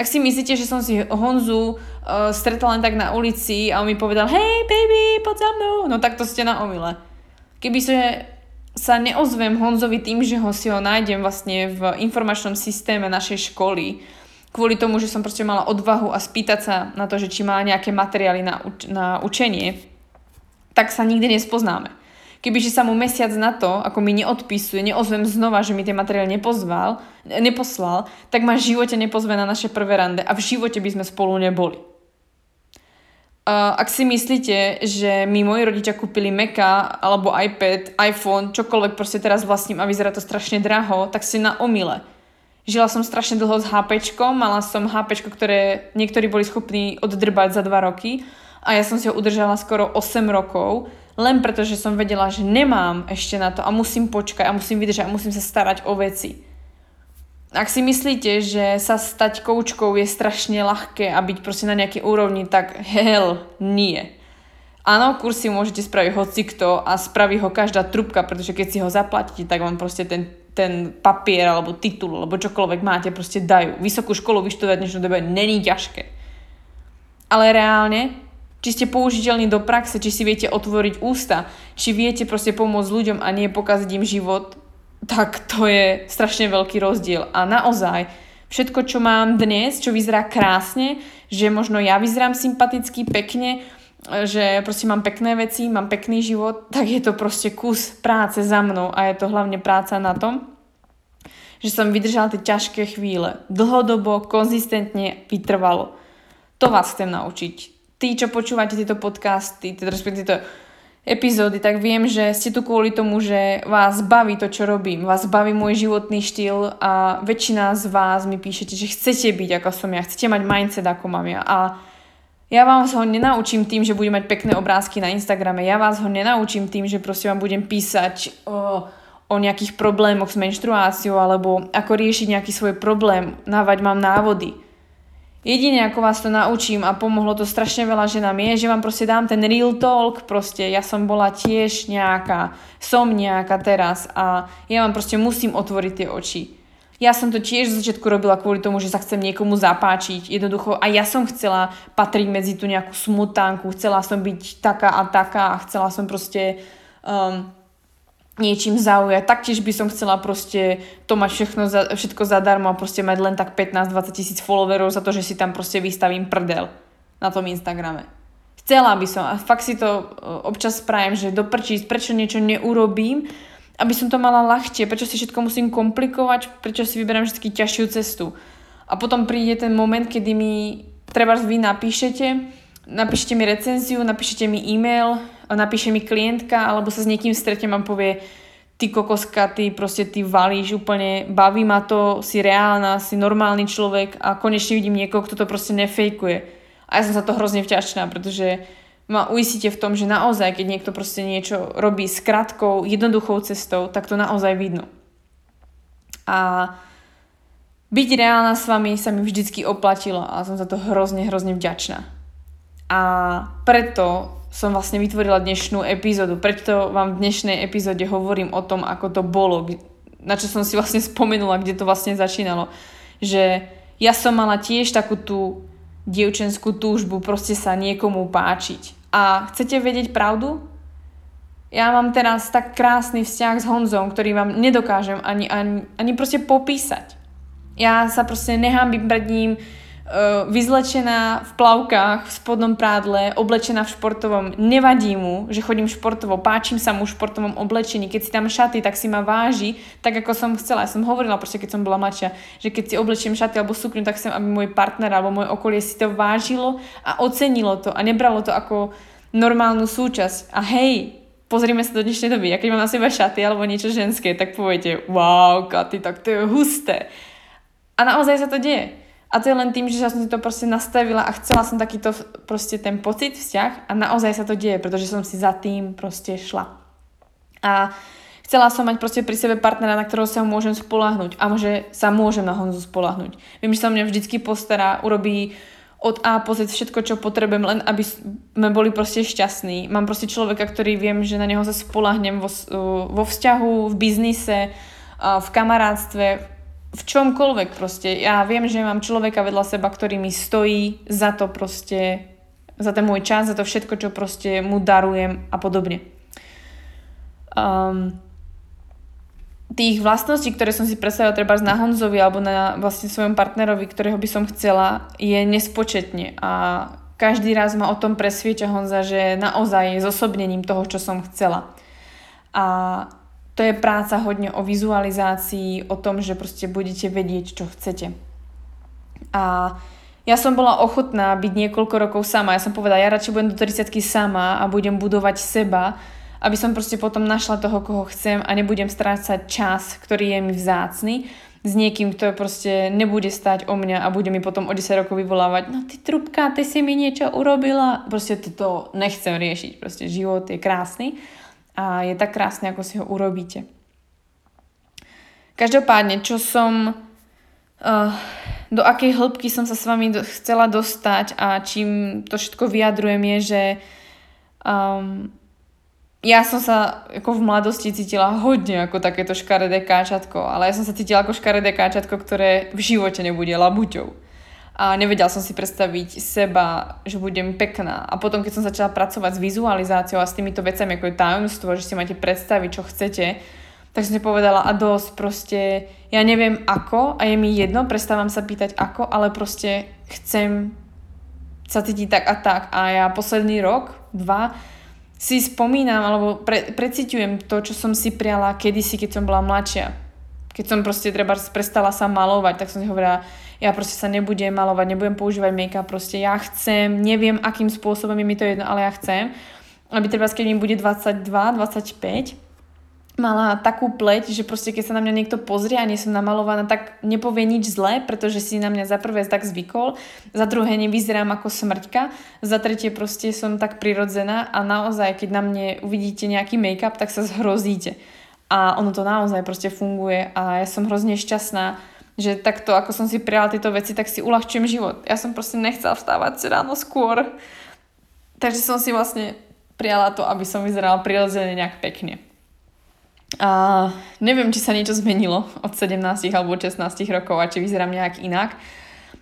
ak si myslíte, že som si Honzu uh, stretla len tak na ulici a on mi povedal hej baby, poď za mnou, no tak to ste na omyle. Keby že sa neozvem Honzovi tým, že ho si ho nájdem vlastne v informačnom systéme našej školy, kvôli tomu, že som proste mala odvahu a spýtať sa na to, že či má nejaké materiály na, na učenie, tak sa nikdy nespoznáme. Kebyže sa mu mesiac na to, ako mi neodpisuje, neozvem znova, že mi tie materiály nepozval, neposlal, tak ma v živote nepozve na naše prvé rande a v živote by sme spolu neboli. Ak si myslíte, že mi moji rodičia kúpili Maca alebo iPad, iPhone, čokoľvek proste teraz vlastním a vyzerá to strašne draho, tak si na omyle. Žila som strašne dlho s HP, mala som HP, ktoré niektorí boli schopní oddrbať za 2 roky a ja som si ho udržala skoro 8 rokov len preto, že som vedela, že nemám ešte na to a musím počkať a musím vydržať a musím sa starať o veci. Ak si myslíte, že sa stať koučkou je strašne ľahké a byť proste na nejakej úrovni, tak hell nie. Áno, kursy môžete spraviť hocikto a spraví ho každá trubka, pretože keď si ho zaplatíte, tak vám proste ten, ten papier alebo titul alebo čokoľvek máte proste dajú. Vysokú školu vyštudovať v dnešnej dobe není ťažké. Ale reálne či ste použiteľní do praxe, či si viete otvoriť ústa, či viete proste pomôcť ľuďom a nie pokaziť im život, tak to je strašne veľký rozdiel. A naozaj, všetko, čo mám dnes, čo vyzerá krásne, že možno ja vyzerám sympaticky, pekne, že proste mám pekné veci, mám pekný život, tak je to proste kus práce za mnou a je to hlavne práca na tom, že som vydržala tie ťažké chvíle. Dlhodobo, konzistentne, vytrvalo. To vás chcem naučiť tí, čo počúvate tieto podcasty, respektíve tieto epizódy, tak viem, že ste tu kvôli tomu, že vás baví to, čo robím. Vás baví môj životný štýl a väčšina z vás mi píšete, že chcete byť ako som ja, chcete mať mindset ako mám ja. A ja vás ho nenaučím tým, že budem mať pekné obrázky na Instagrame. Ja vás ho nenaučím tým, že proste vám budem písať o, o nejakých problémoch s menštruáciou alebo ako riešiť nejaký svoj problém. Návať mám návody Jedine ako vás to naučím a pomohlo to strašne veľa ženám je, že vám proste dám ten real talk, proste ja som bola tiež nejaká, som nejaká teraz a ja vám proste musím otvoriť tie oči. Ja som to tiež z začiatku robila kvôli tomu, že sa chcem niekomu zapáčiť. Jednoducho a ja som chcela patriť medzi tú nejakú smutánku, chcela som byť taká a taká a chcela som proste um, niečím zaujať. Taktiež by som chcela proste to mať všechno za, všetko zadarmo a proste mať len tak 15-20 tisíc followerov za to, že si tam proste vystavím prdel na tom Instagrame. Chcela by som a fakt si to e, občas spravím, že doprčíť, prečo niečo neurobím, aby som to mala ľahšie, prečo si všetko musím komplikovať, prečo si vyberám vždy ťažšiu cestu. A potom príde ten moment, kedy mi treba vy napíšete, napíšete mi recenziu, napíšete mi e-mail, napíše mi klientka alebo sa s niekým stretnem a povie ty kokoska, ty proste ty valíš úplne, baví ma to, si reálna, si normálny človek a konečne vidím niekoho, kto to proste nefejkuje. A ja som za to hrozne vťačná, pretože ma uistíte v tom, že naozaj, keď niekto proste niečo robí s krátkou, jednoduchou cestou, tak to naozaj vidno. A byť reálna s vami sa mi vždycky oplatilo a som za to hrozne, hrozne vďačná. A preto som vlastne vytvorila dnešnú epizódu. Preto vám v dnešnej epizóde hovorím o tom, ako to bolo, na čo som si vlastne spomenula, kde to vlastne začínalo. Že ja som mala tiež takú tú dievčenskú túžbu proste sa niekomu páčiť. A chcete vedieť pravdu? Ja mám teraz tak krásny vzťah s Honzom, ktorý vám nedokážem ani, ani, ani proste popísať. Ja sa proste nehambím pred ním, vyzlečená v plavkách, v spodnom prádle, oblečená v športovom. Nevadí mu, že chodím športovo, páčim sa mu v športovom oblečení. Keď si tam šaty, tak si ma váži, tak ako som chcela. Ja som hovorila proste, keď som bola mladšia, že keď si oblečím šaty alebo sukňu, tak chcem, aby môj partner alebo moje okolie si to vážilo a ocenilo to a nebralo to ako normálnu súčasť. A hej, pozrime sa do dnešnej doby. Ja mám na sebe šaty alebo niečo ženské, tak poviete, wow, Katy, tak to je husté. A naozaj sa to deje. A to je len tým, že ja som si to proste nastavila a chcela som takýto proste ten pocit, vzťah a naozaj sa to deje, pretože som si za tým proste šla. A chcela som mať proste pri sebe partnera, na ktorého sa môžem spolahnuť a že sa môžem na Honzu spolahnuť. Viem, že sa mňa vždycky postará, urobí od A po Z všetko, čo potrebujem, len aby sme boli proste šťastní. Mám proste človeka, ktorý viem, že na neho sa spolahnem vo, vo vzťahu, v biznise, v kamarátstve, v čomkoľvek proste. Ja viem, že mám človeka vedľa seba, ktorý mi stojí za to proste, za ten môj čas, za to všetko, čo proste mu darujem a podobne. Um, tých vlastností, ktoré som si predstavila treba na Honzovi alebo na vlastne svojom partnerovi, ktorého by som chcela, je nespočetne a každý raz ma o tom presvieča Honza, že naozaj je zosobnením toho, čo som chcela. A to je práca hodne o vizualizácii, o tom, že proste budete vedieť, čo chcete. A ja som bola ochotná byť niekoľko rokov sama. Ja som povedala, ja radšej budem do 30 sama a budem budovať seba, aby som proste potom našla toho, koho chcem a nebudem strácať čas, ktorý je mi vzácny s niekým, kto proste nebude stať o mňa a bude mi potom o 10 rokov vyvolávať no ty trubka, ty si mi niečo urobila. Proste to nechcem riešiť. Proste život je krásny a je tak krásne, ako si ho urobíte. Každopádne, čo som... Uh, do akej hĺbky som sa s vami do, chcela dostať a čím to všetko vyjadrujem je, že um, ja som sa ako v mladosti cítila hodne ako takéto škaredé káčatko, ale ja som sa cítila ako škaredé káčatko, ktoré v živote nebude labuťou a nevedela som si predstaviť seba, že budem pekná. A potom, keď som začala pracovať s vizualizáciou a s týmito vecami, ako je tajomstvo, že si máte predstaviť, čo chcete, tak som si povedala a dosť proste, ja neviem ako a je mi jedno, prestávam sa pýtať ako, ale proste chcem sa cítiť tak a tak. A ja posledný rok, dva, si spomínam alebo pre, precitujem to, čo som si priala kedysi, keď som bola mladšia. Keď som proste treba prestala sa malovať, tak som si hovorila, ja proste sa nebudem malovať, nebudem používať make-up, proste ja chcem, neviem akým spôsobom je mi to jedno, ale ja chcem, aby treba, keď mi bude 22, 25, mala takú pleť, že proste keď sa na mňa niekto pozrie a nie som namalovaná, tak nepovie nič zlé, pretože si na mňa za prvé tak zvykol, za druhé nevyzerám ako smrťka, za tretie proste som tak prirodzená a naozaj, keď na mne uvidíte nejaký make-up, tak sa zhrozíte. A ono to naozaj proste funguje a ja som hrozne šťastná, že takto, ako som si prijala tieto veci, tak si uľahčujem život. Ja som proste nechcela vstávať ráno skôr. Takže som si vlastne prijala to, aby som vyzerala prirodzene nejak pekne. A neviem, či sa niečo zmenilo od 17 alebo 16 rokov a či vyzerám nejak inak,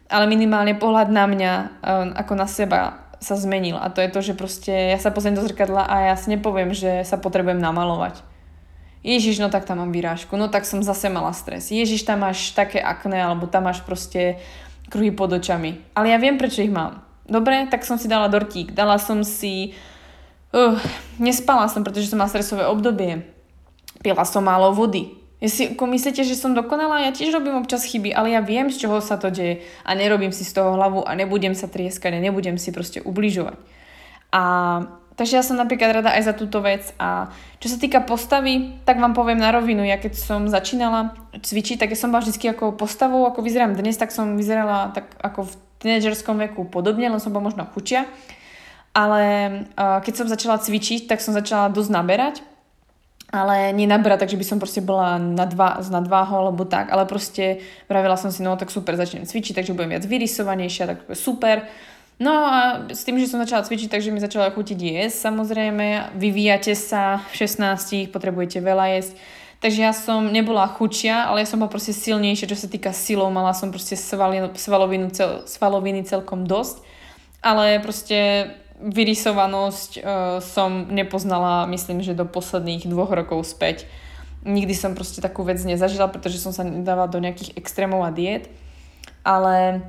ale minimálne pohľad na mňa um, ako na seba sa zmenil a to je to, že proste ja sa pozriem do zrkadla a ja si nepoviem, že sa potrebujem namalovať Ježiš, no tak tam mám vyrážku, no tak som zase mala stres. Ježiš, tam máš také akné, alebo tam máš proste kruhy pod očami. Ale ja viem, prečo ich mám. Dobre, tak som si dala dortík. Dala som si... Uh, nespala som, pretože som mala stresové obdobie. Pila som málo vody. Ja si myslíte, že som dokonalá? Ja tiež robím občas chyby, ale ja viem, z čoho sa to deje a nerobím si z toho hlavu a nebudem sa trieskať a nebudem si proste ubližovať. A Takže ja som napríklad rada aj za túto vec. A čo sa týka postavy, tak vám poviem na rovinu. Ja keď som začínala cvičiť, tak ja som bola vždy ako postavou, ako vyzerám dnes, tak som vyzerala tak ako v tínedžerskom veku podobne, len som bola možno chučia. Ale uh, keď som začala cvičiť, tak som začala dosť naberať. Ale nie naberať, takže by som proste bola na dva, z nadváhou alebo tak. Ale proste vravila som si, no tak super, začnem cvičiť, takže budem viac vyrysovanejšia, tak super. No a s tým, že som začala cvičiť, takže mi začala chutiť jesť samozrejme. Vyvíjate sa v 16, potrebujete veľa jesť. Takže ja som nebola chučia, ale ja som bola proste silnejšia, čo sa týka silou. Mala som proste svalovinu, cel, svaloviny celkom dosť. Ale proste vyrysovanosť uh, som nepoznala, myslím, že do posledných dvoch rokov späť. Nikdy som proste takú vec nezažila, pretože som sa nedávala do nejakých extrémov a diet. Ale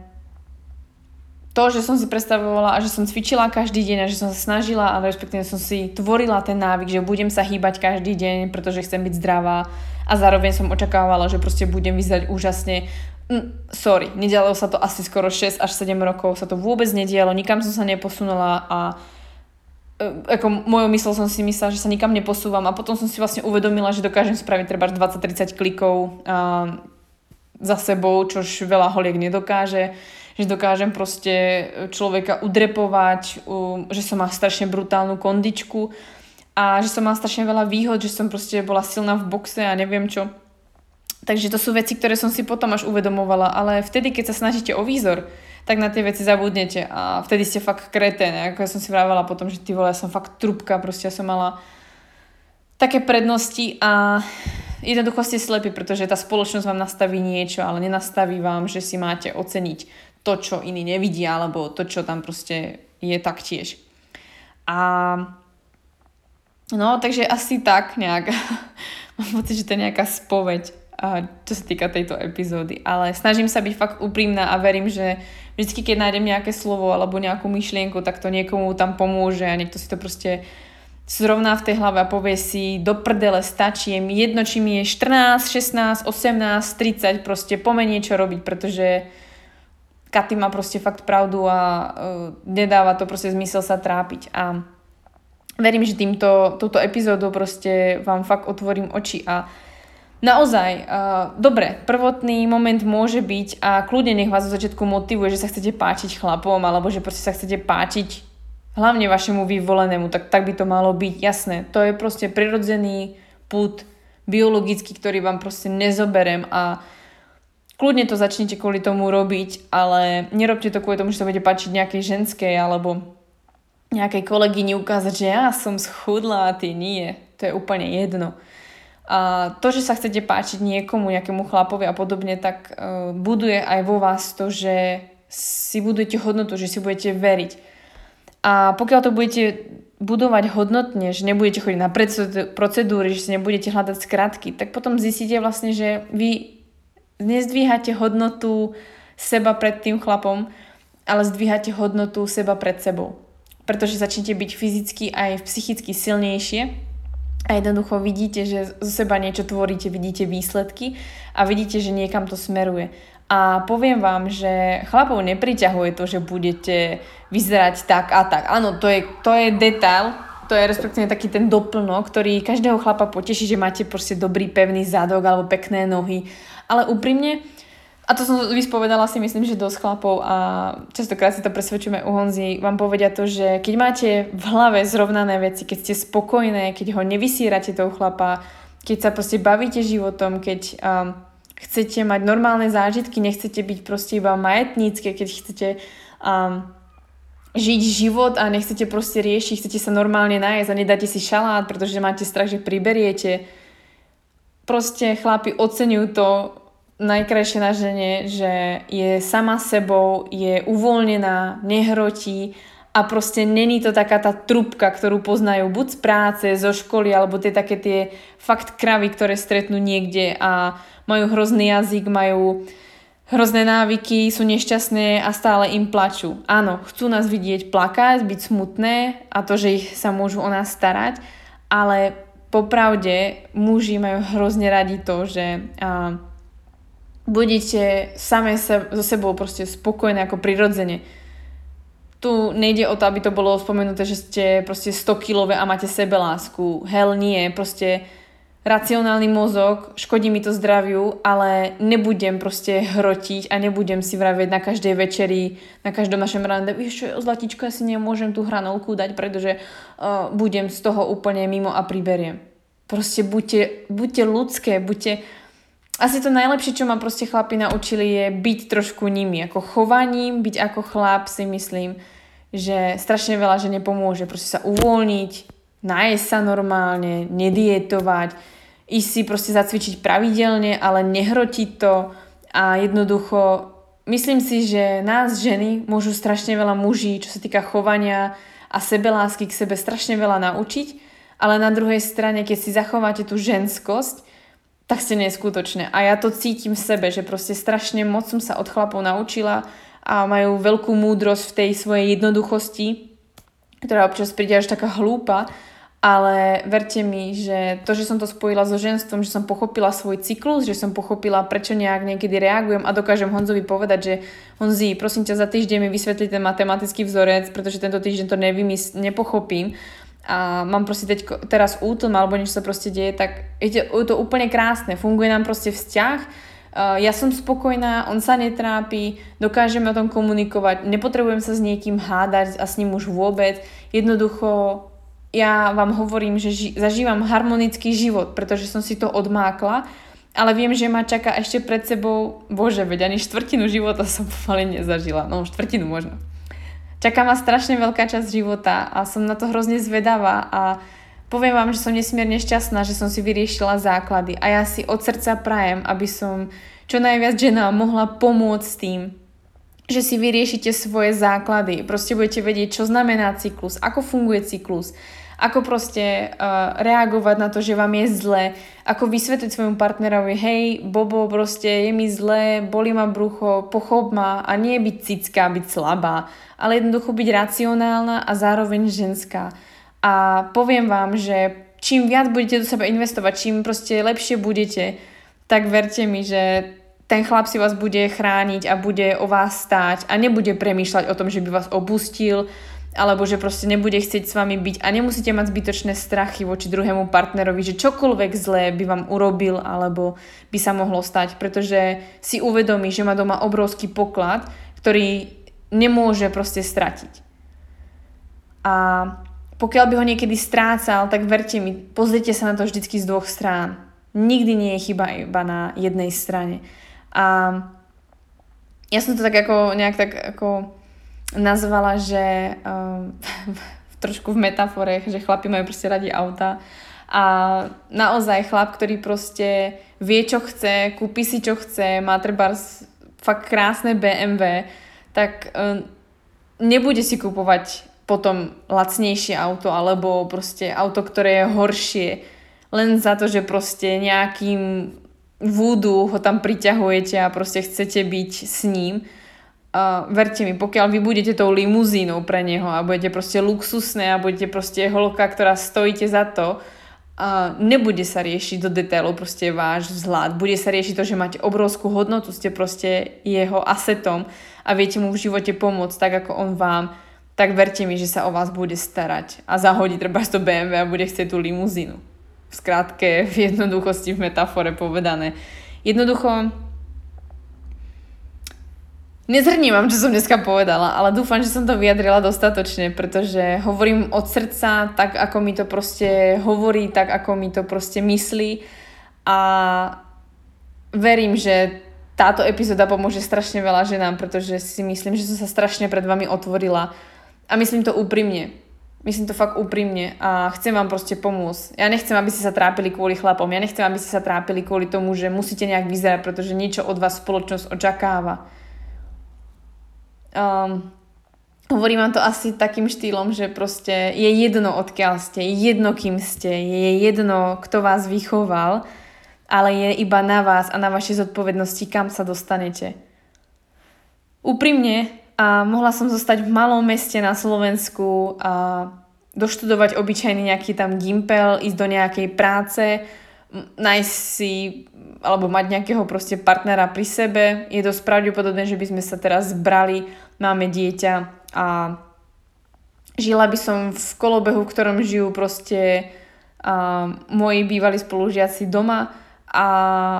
to, že som si predstavovala a že som cvičila každý deň a že som sa snažila a respektíve som si tvorila ten návyk, že budem sa hýbať každý deň, pretože chcem byť zdravá a zároveň som očakávala, že proste budem vyzerať úžasne. Mm, sorry, nedialo sa to asi skoro 6 až 7 rokov, sa to vôbec nedialo, nikam som sa neposunula a e, ako mojou myslou som si myslela, že sa nikam neposúvam a potom som si vlastne uvedomila, že dokážem spraviť treba 20-30 klikov a, za sebou, čož veľa holiek nedokáže že dokážem proste človeka udrepovať, že som má strašne brutálnu kondičku a že som má strašne veľa výhod, že som proste bola silná v boxe a neviem čo. Takže to sú veci, ktoré som si potom až uvedomovala, ale vtedy, keď sa snažíte o výzor, tak na tie veci zabudnete a vtedy ste fakt kreté, ako ja som si vravela potom, že ty vole, ja som fakt trubka, proste ja som mala také prednosti a jednoducho ste slepí, pretože tá spoločnosť vám nastaví niečo, ale nenastaví vám, že si máte oceniť to, čo iní nevidia, alebo to, čo tam proste je taktiež. A no, takže asi tak nejak, *laughs* mám pocit, že to je nejaká spoveď, čo sa týka tejto epizódy. Ale snažím sa byť fakt úprimná a verím, že vždy, keď nájdem nejaké slovo alebo nejakú myšlienku, tak to niekomu tam pomôže a niekto si to proste zrovna v tej hlave a povie si do prdele stačí, mi jedno, či mi je 14, 16, 18, 30, proste pomenie čo robiť, pretože Katy má proste fakt pravdu a uh, nedáva to proste zmysel sa trápiť. A verím, že týmto, touto epizódou proste vám fakt otvorím oči a naozaj, uh, dobre, prvotný moment môže byť a kľudne nech vás zo začiatku motivuje, že sa chcete páčiť chlapom alebo že proste sa chcete páčiť hlavne vašemu vyvolenému, tak, tak by to malo byť, jasné. To je proste prirodzený put biologický, ktorý vám proste nezoberem a kľudne to začnite kvôli tomu robiť, ale nerobte to kvôli tomu, že sa bude páčiť nejakej ženskej alebo nejakej kolegyni ukázať, že ja som schudla a ty nie. To je úplne jedno. A to, že sa chcete páčiť niekomu, nejakému chlapovi a podobne, tak uh, buduje aj vo vás to, že si budujete hodnotu, že si budete veriť. A pokiaľ to budete budovať hodnotne, že nebudete chodiť na procedúry, že si nebudete hľadať skratky, tak potom zistíte vlastne, že vy nezdvíhate hodnotu seba pred tým chlapom, ale zdvíhate hodnotu seba pred sebou. Pretože začnete byť fyzicky aj psychicky silnejšie a jednoducho vidíte, že zo seba niečo tvoríte, vidíte výsledky a vidíte, že niekam to smeruje. A poviem vám, že chlapov nepriťahuje to, že budete vyzerať tak a tak. Áno, to je, to je detail, to je respektíve taký ten doplnok, ktorý každého chlapa poteší, že máte proste dobrý pevný zadok alebo pekné nohy ale úprimne, a to som vyspovedala si myslím, že dosť chlapov a častokrát si to presvedčujeme u Honzi, vám povedia to, že keď máte v hlave zrovnané veci, keď ste spokojné, keď ho nevysírate toho chlapa, keď sa proste bavíte životom, keď um, chcete mať normálne zážitky, nechcete byť proste iba majetnícke, keď chcete um, žiť život a nechcete proste riešiť, chcete sa normálne nájsť a nedáte si šalát, pretože máte strach, že priberiete. Proste chlapi oceňujú to, najkrajšie na žene, že je sama sebou, je uvoľnená, nehrotí a proste není to taká tá trubka, ktorú poznajú buď z práce, zo školy, alebo tie také tie fakt kravy, ktoré stretnú niekde a majú hrozný jazyk, majú hrozné návyky, sú nešťastné a stále im plačú. Áno, chcú nás vidieť plakať, byť smutné a to, že ich sa môžu o nás starať, ale popravde muži majú hrozne radi to, že uh, budete same se, so sebou proste spokojné ako prirodzene. Tu nejde o to, aby to bolo spomenuté, že ste proste 100 kilové a máte sebelásku. Hell nie, proste racionálny mozog, škodí mi to zdraviu, ale nebudem proste hrotiť a nebudem si vravieť na každej večeri, na každom našom rande, vieš čo, zlatičko, ja si nemôžem tú hranolku dať, pretože uh, budem z toho úplne mimo a priberiem. Proste buďte, buďte ľudské, buďte asi to najlepšie, čo ma proste chlapi naučili je byť trošku nimi, ako chovaním, byť ako chlap si myslím, že strašne veľa že nepomôže, proste sa uvoľniť, nájsť sa normálne, nedietovať, ísť si proste zacvičiť pravidelne, ale nehrotiť to. A jednoducho myslím si, že nás ženy môžu strašne veľa muží, čo sa týka chovania a sebelásky k sebe strašne veľa naučiť, ale na druhej strane, keď si zachováte tú ženskosť, tak ste neskutočné. A ja to cítim v sebe, že proste strašne moc som sa od chlapov naučila a majú veľkú múdrosť v tej svojej jednoduchosti, ktorá občas príde až taká hlúpa, ale verte mi, že to, že som to spojila so ženstvom, že som pochopila svoj cyklus, že som pochopila, prečo nejak niekedy reagujem a dokážem Honzovi povedať, že Honzi, prosím ťa, za týždeň mi vysvetli ten matematický vzorec, pretože tento týždeň to nevymys- nepochopím a mám proste teď, teraz útlm alebo niečo sa proste deje, tak je to úplne krásne. Funguje nám proste vzťah, ja som spokojná, on sa netrápi, dokážeme o tom komunikovať, nepotrebujem sa s niekým hádať a s ním už vôbec. Jednoducho ja vám hovorím, že ži- zažívam harmonický život, pretože som si to odmákla, ale viem, že ma čaká ešte pred sebou, bože, veď ani štvrtinu života som *laughs* pomaly nezažila, no štvrtinu možno. Čaká ma strašne veľká časť života a som na to hrozne zvedavá a poviem vám, že som nesmierne šťastná, že som si vyriešila základy a ja si od srdca prajem, aby som čo najviac žena mohla pomôcť tým, že si vyriešite svoje základy. Proste budete vedieť, čo znamená cyklus, ako funguje cyklus, ako proste uh, reagovať na to, že vám je zle, ako vysvetliť svojmu partnerovi, hej, Bobo, proste je mi zle, boli ma brucho, pochop ma a nie byť cická, byť slabá, ale jednoducho byť racionálna a zároveň ženská. A poviem vám, že čím viac budete do seba investovať, čím proste lepšie budete, tak verte mi, že ten chlap si vás bude chrániť a bude o vás stáť a nebude premýšľať o tom, že by vás opustil, alebo že proste nebude chcieť s vami byť a nemusíte mať zbytočné strachy voči druhému partnerovi, že čokoľvek zlé by vám urobil alebo by sa mohlo stať, pretože si uvedomí, že má doma obrovský poklad, ktorý nemôže proste stratiť. A pokiaľ by ho niekedy strácal, tak verte mi, pozrite sa na to vždycky z dvoch strán. Nikdy nie je chyba iba na jednej strane. A ja som to tak ako nejak tak ako nazvala, že um, *laughs* trošku v metafore, že chlapi majú proste radi auta. A naozaj chlap, ktorý proste vie, čo chce, kúpi si, čo chce, má treba fakt krásne BMW, tak um, nebude si kupovať potom lacnejšie auto alebo proste auto, ktoré je horšie len za to, že proste nejakým vúdu ho tam priťahujete a proste chcete byť s ním Uh, verte mi, pokiaľ vy budete tou limuzínou pre neho a budete proste luxusné a budete proste holka, ktorá stojíte za to, uh, nebude sa riešiť do detailov proste váš vzhľad. Bude sa riešiť to, že máte obrovskú hodnotu, ste proste jeho asetom a viete mu v živote pomôcť tak, ako on vám, tak verte mi, že sa o vás bude starať a zahodí treba to BMW a bude chcieť tú limuzínu. V skrátke, v jednoduchosti, v metafore povedané. Jednoducho, Nezhrním vám, čo som dneska povedala, ale dúfam, že som to vyjadrila dostatočne, pretože hovorím od srdca tak, ako mi to proste hovorí, tak, ako mi to proste myslí. A verím, že táto epizóda pomôže strašne veľa ženám, pretože si myslím, že som sa strašne pred vami otvorila. A myslím to úprimne. Myslím to fakt úprimne. A chcem vám proste pomôcť. Ja nechcem, aby ste sa trápili kvôli chlapom, ja nechcem, aby ste sa trápili kvôli tomu, že musíte nejak vyzerať, pretože niečo od vás spoločnosť očakáva um, hovorím vám to asi takým štýlom, že proste je jedno odkiaľ ste, je jedno kým ste, je jedno kto vás vychoval, ale je iba na vás a na vašej zodpovednosti, kam sa dostanete. Úprimne, a mohla som zostať v malom meste na Slovensku a doštudovať obyčajný nejaký tam gimpel, ísť do nejakej práce, nájsť si alebo mať nejakého proste partnera pri sebe. Je dosť pravdepodobné, že by sme sa teraz zbrali, máme dieťa a žila by som v kolobehu, v ktorom žijú proste a, moji bývalí spolužiaci doma a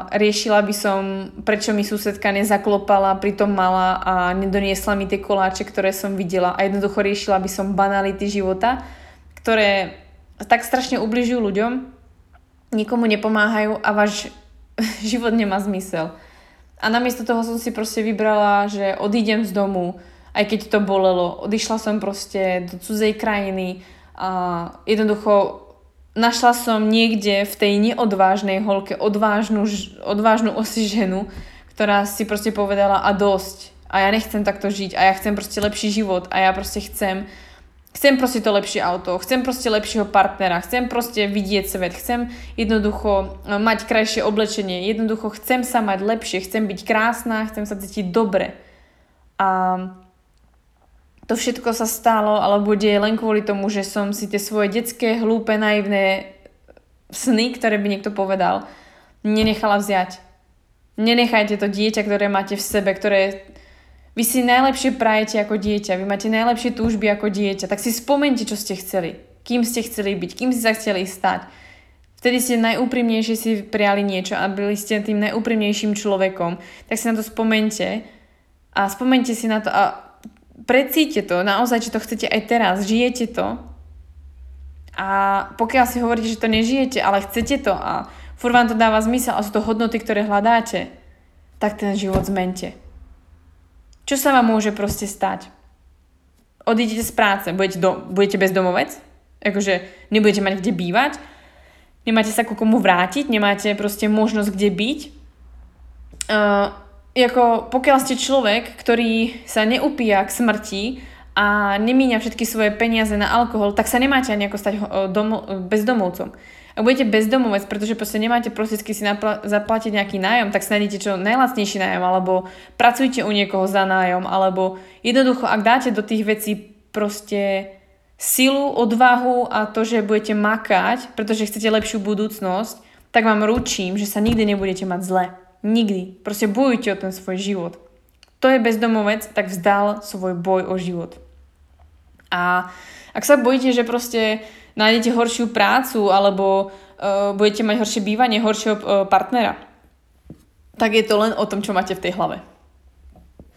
riešila by som, prečo mi susedka nezaklopala, pritom mala a nedoniesla mi tie koláče, ktoré som videla a jednoducho riešila by som banality života, ktoré tak strašne ubližujú ľuďom, nikomu nepomáhajú a váš *laughs* život nemá zmysel. A namiesto toho som si proste vybrala, že odídem z domu, aj keď to bolelo. Odišla som proste do cudzej krajiny a jednoducho našla som niekde v tej neodvážnej holke odvážnu, odvážnu ženu, ktorá si proste povedala a dosť. A ja nechcem takto žiť. A ja chcem proste lepší život. A ja proste chcem Chcem proste to lepšie auto, chcem proste lepšieho partnera, chcem proste vidieť svet, chcem jednoducho e, mať krajšie oblečenie, jednoducho chcem sa mať lepšie, chcem byť krásna, chcem sa cítiť dobre. A to všetko sa stalo alebo deje len kvôli tomu, že som si tie svoje detské, hlúpe, naivné sny, ktoré by niekto povedal, nenechala vziať. Nenechajte to dieťa, ktoré máte v sebe, ktoré vy si najlepšie prajete ako dieťa, vy máte najlepšie túžby ako dieťa, tak si spomente, čo ste chceli, kým ste chceli byť, kým ste sa chceli stať. Vtedy ste najúprimnejšie si prijali niečo a byli ste tým najúprimnejším človekom, tak si na to spomente a spomente si na to a precíte to, naozaj, či to chcete aj teraz, žijete to a pokiaľ si hovoríte, že to nežijete, ale chcete to a furt vám to dáva zmysel a sú to hodnoty, ktoré hľadáte, tak ten život zmente. Čo sa vám môže proste stať? Odídete z práce, budete, do, budete bezdomovec, akože nebudete mať kde bývať, nemáte sa ku komu vrátiť, nemáte proste možnosť kde byť. Uh, ako pokiaľ ste človek, ktorý sa neupíja k smrti a nemíňa všetky svoje peniaze na alkohol, tak sa nemáte ani ako stať domo- bezdomovcom. Ak budete bezdomovec, pretože proste nemáte prostriedky si napla- zaplatiť nejaký nájom, tak snájdete čo najlacnejší nájom, alebo pracujte u niekoho za nájom, alebo jednoducho, ak dáte do tých vecí proste silu, odvahu a to, že budete makať, pretože chcete lepšiu budúcnosť, tak vám ručím, že sa nikdy nebudete mať zle. Nikdy. Proste bojujte o ten svoj život. To je bezdomovec, tak vzdal svoj boj o život. A ak sa bojíte, že proste nájdete horšiu prácu alebo uh, budete mať horšie bývanie, horšieho uh, partnera, tak je to len o tom, čo máte v tej hlave.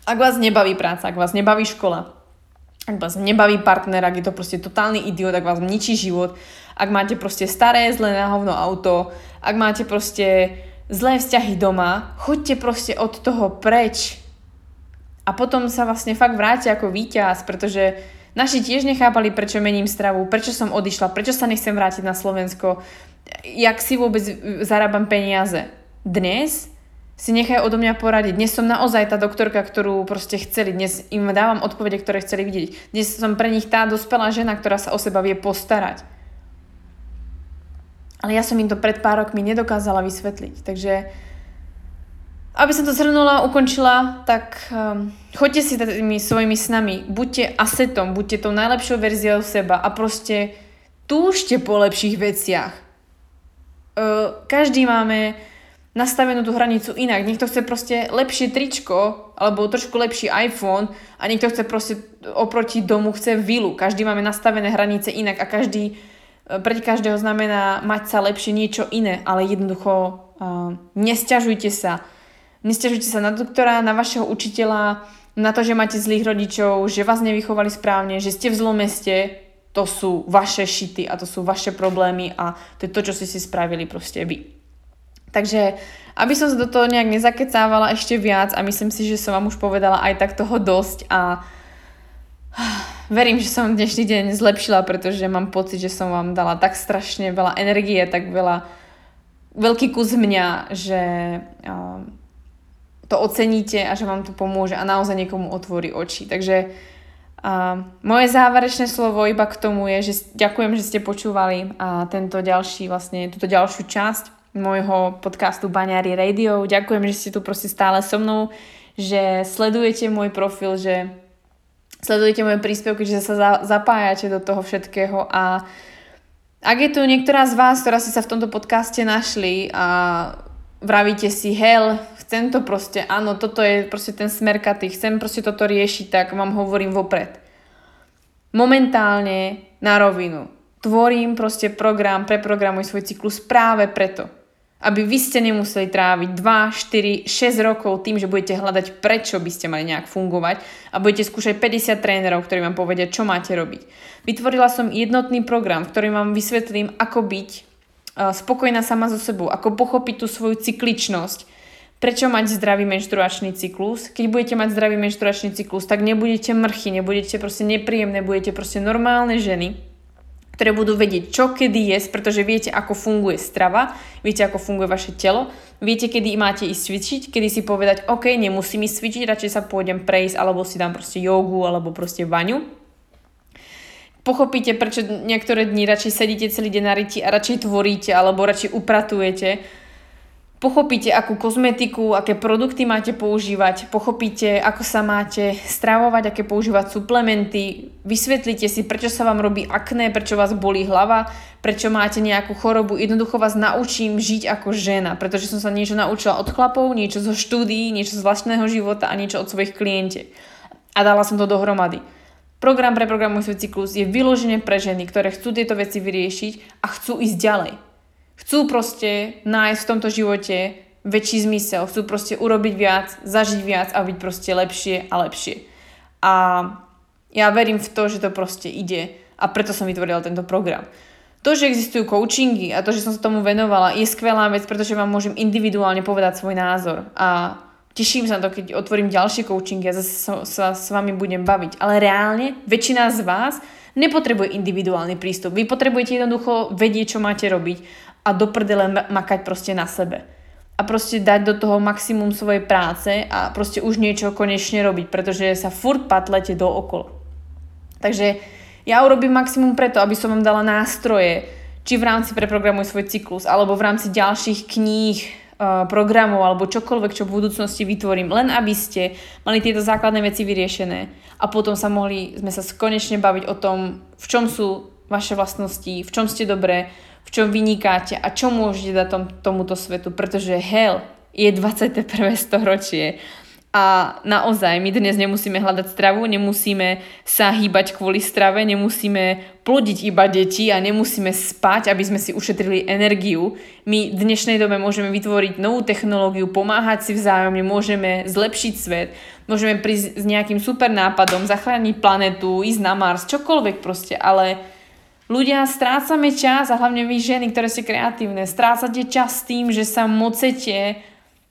Ak vás nebaví práca, ak vás nebaví škola, ak vás nebaví partner, ak je to proste totálny idiot, ak vás ničí život, ak máte proste staré, zlé na hovno auto, ak máte proste zlé vzťahy doma, choďte proste od toho preč. A potom sa vlastne fakt vráte ako víťaz, pretože naši tiež nechápali, prečo mením stravu, prečo som odišla, prečo sa nechcem vrátiť na Slovensko, jak si vôbec zarábam peniaze. Dnes si nechajú odo mňa poradiť. Dnes som naozaj tá doktorka, ktorú proste chceli. Dnes im dávam odpovede, ktoré chceli vidieť. Dnes som pre nich tá dospelá žena, ktorá sa o seba vie postarať. Ale ja som im to pred pár rokmi nedokázala vysvetliť. Takže aby som to zhrnula, ukončila, tak um, choďte si tými svojimi snami. Buďte asetom, buďte tou najlepšou verziou seba a proste túžte po lepších veciach. Uh, každý máme nastavenú tú hranicu inak. Niekto chce proste lepšie tričko alebo trošku lepší iPhone a niekto chce proste oproti domu chce vilu. Každý máme nastavené hranice inak a každý pre každého znamená mať sa lepšie niečo iné, ale jednoducho uh, nesťažujte sa. Nesťažujte sa na doktora, na vašeho učiteľa, na to, že máte zlých rodičov, že vás nevychovali správne, že ste v zlom meste, to sú vaše šity a to sú vaše problémy a to je to, čo ste si spravili proste vy. Takže aby som sa do toho nejak nezakecávala ešte viac a myslím si, že som vám už povedala aj tak toho dosť a verím, že som dnešný deň zlepšila, pretože mám pocit, že som vám dala tak strašne veľa energie, tak veľa, veľký kus mňa, že uh, to oceníte a že vám to pomôže a naozaj niekomu otvorí oči. Takže uh, moje záverečné slovo iba k tomu je, že ďakujem, že ste počúvali a tento ďalší, vlastne túto ďalšiu časť môjho podcastu Baňári Radio. Ďakujem, že ste tu proste stále so mnou, že sledujete môj profil, že sledujete moje príspevky, že sa za, zapájate do toho všetkého a ak je tu niektorá z vás, ktorá ste sa v tomto podcaste našli a vravíte si, hell, chcem to proste, áno, toto je proste ten smerkatý, chcem proste toto riešiť, tak vám hovorím vopred. Momentálne na rovinu. Tvorím proste program, preprogramuj svoj cyklus práve preto, aby vy ste nemuseli tráviť 2, 4, 6 rokov tým, že budete hľadať, prečo by ste mali nejak fungovať a budete skúšať 50 trénerov, ktorí vám povedia, čo máte robiť. Vytvorila som jednotný program, ktorý vám vysvetlím, ako byť spokojná sama so sebou, ako pochopiť tú svoju cykličnosť, prečo mať zdravý menštruačný cyklus. Keď budete mať zdravý menštruačný cyklus, tak nebudete mrchy, nebudete proste nepríjemné, budete proste normálne ženy, ktoré budú vedieť, čo kedy jesť, pretože viete, ako funguje strava, viete, ako funguje vaše telo, viete, kedy máte ísť cvičiť, kedy si povedať, OK, nemusím ísť cvičiť, radšej sa pôjdem prejsť, alebo si dám proste jogu, alebo proste vaňu. Pochopíte, prečo niektoré dni radšej sedíte celý deň na riti a radšej tvoríte, alebo radšej upratujete. Pochopíte, akú kozmetiku, aké produkty máte používať, pochopíte, ako sa máte stravovať, aké používať suplementy, vysvetlíte si, prečo sa vám robí akné, prečo vás bolí hlava, prečo máte nejakú chorobu. Jednoducho vás naučím žiť ako žena, pretože som sa niečo naučila od chlapov, niečo zo štúdií, niečo z vlastného života a niečo od svojich klientiek. A dala som to dohromady. Program pre programuj svoj cyklus je vyložené pre ženy, ktoré chcú tieto veci vyriešiť a chcú ísť ďalej Chcú proste nájsť v tomto živote väčší zmysel, chcú proste urobiť viac, zažiť viac a byť proste lepšie a lepšie. A ja verím v to, že to proste ide a preto som vytvorila tento program. To, že existujú coachingy a to, že som sa tomu venovala, je skvelá vec, pretože vám môžem individuálne povedať svoj názor. A teším sa na to, keď otvorím ďalšie coachingy a zase sa, sa s vami budem baviť. Ale reálne väčšina z vás nepotrebuje individuálny prístup. Vy potrebujete jednoducho vedieť, čo máte robiť a do prdele makať proste na sebe. A proste dať do toho maximum svojej práce a proste už niečo konečne robiť, pretože sa furt patlete do okolo. Takže ja urobím maximum preto, aby som vám dala nástroje, či v rámci preprogramuj svoj cyklus, alebo v rámci ďalších kníh, e, programov alebo čokoľvek, čo v budúcnosti vytvorím, len aby ste mali tieto základné veci vyriešené a potom sa mohli sme sa konečne baviť o tom, v čom sú vaše vlastnosti, v čom ste dobré, čom vynikáte a čo môžete dať tom, tomuto svetu, pretože hell je 21. *laughs* storočie a naozaj, my dnes nemusíme hľadať stravu, nemusíme sa hýbať kvôli strave, nemusíme plodiť iba deti a nemusíme spať, aby sme si ušetrili energiu. My v dnešnej dobe môžeme vytvoriť novú technológiu, pomáhať si vzájomne, môžeme zlepšiť svet, môžeme prísť s nejakým super nápadom, zachrániť planetu, ísť na Mars, čokoľvek proste, ale Ľudia, strácame čas a hlavne vy ženy, ktoré ste kreatívne, strácate čas tým, že sa mocete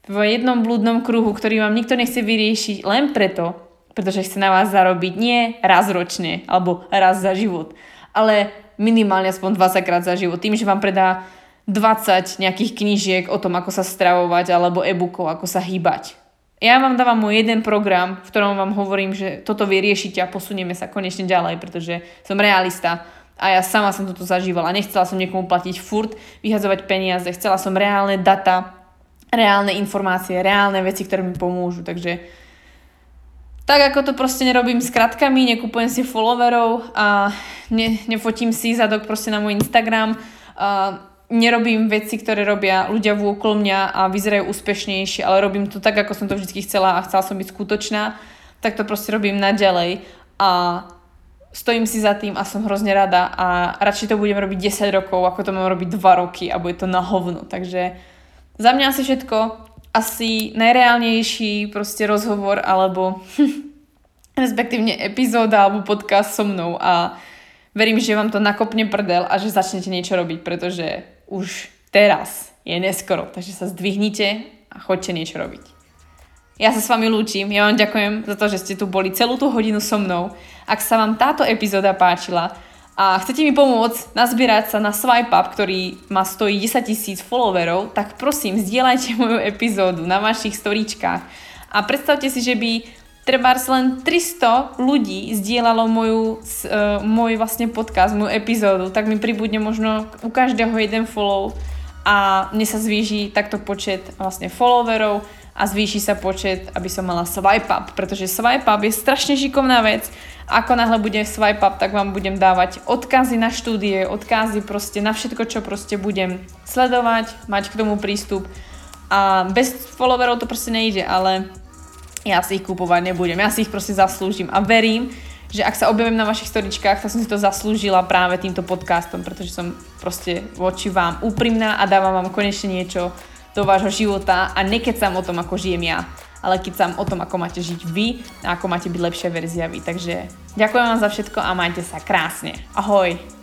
v jednom blúdnom kruhu, ktorý vám nikto nechce vyriešiť len preto, pretože chce na vás zarobiť nie raz ročne alebo raz za život, ale minimálne aspoň 20 krát za život. Tým, že vám predá 20 nejakých knížiek o tom, ako sa stravovať alebo e-bookov, ako sa hýbať. Ja vám dávam môj jeden program, v ktorom vám hovorím, že toto vyriešite a posunieme sa konečne ďalej, pretože som realista a ja sama som toto zažívala. Nechcela som niekomu platiť furt, vyhazovať peniaze, chcela som reálne data, reálne informácie, reálne veci, ktoré mi pomôžu. Takže tak ako to proste nerobím s kratkami, nekupujem si followerov a ne, nefotím si zadok proste na môj Instagram, a nerobím veci, ktoré robia ľudia vôkol mňa a vyzerajú úspešnejšie, ale robím to tak, ako som to vždy chcela a chcela som byť skutočná, tak to proste robím naďalej. A stojím si za tým a som hrozne rada a radšej to budem robiť 10 rokov, ako to mám robiť 2 roky a bude to na hovno. Takže za mňa asi všetko, asi najreálnejší proste rozhovor alebo *laughs* respektívne epizóda alebo podcast so mnou a verím, že vám to nakopne prdel a že začnete niečo robiť, pretože už teraz je neskoro, takže sa zdvihnite a choďte niečo robiť. Ja sa s vami lúčim, ja vám ďakujem za to, že ste tu boli celú tú hodinu so mnou. Ak sa vám táto epizóda páčila a chcete mi pomôcť nazbierať sa na swipe up, ktorý ma stojí 10 tisíc followerov, tak prosím, zdieľajte moju epizódu na vašich storičkách. A predstavte si, že by treba len 300 ľudí zdieľalo moju, uh, môj vlastne podcast, moju epizódu, tak mi pribudne možno u každého jeden follow a mne sa zvýši takto počet vlastne followerov a zvýši sa počet, aby som mala swipe up, pretože swipe up je strašne šikovná vec. Ako náhle bude swipe up, tak vám budem dávať odkazy na štúdie, odkazy proste na všetko, čo proste budem sledovať, mať k tomu prístup. A bez followerov to proste nejde, ale ja si ich kúpovať nebudem, ja si ich proste zaslúžim a verím, že ak sa objavím na vašich storičkách, tak som si to zaslúžila práve týmto podcastom, pretože som proste voči vám úprimná a dávam vám konečne niečo, do vášho života a nekecam o tom, ako žijem ja, ale kecam o tom, ako máte žiť vy a ako máte byť lepšia verzia vy. Takže ďakujem vám za všetko a majte sa krásne. Ahoj!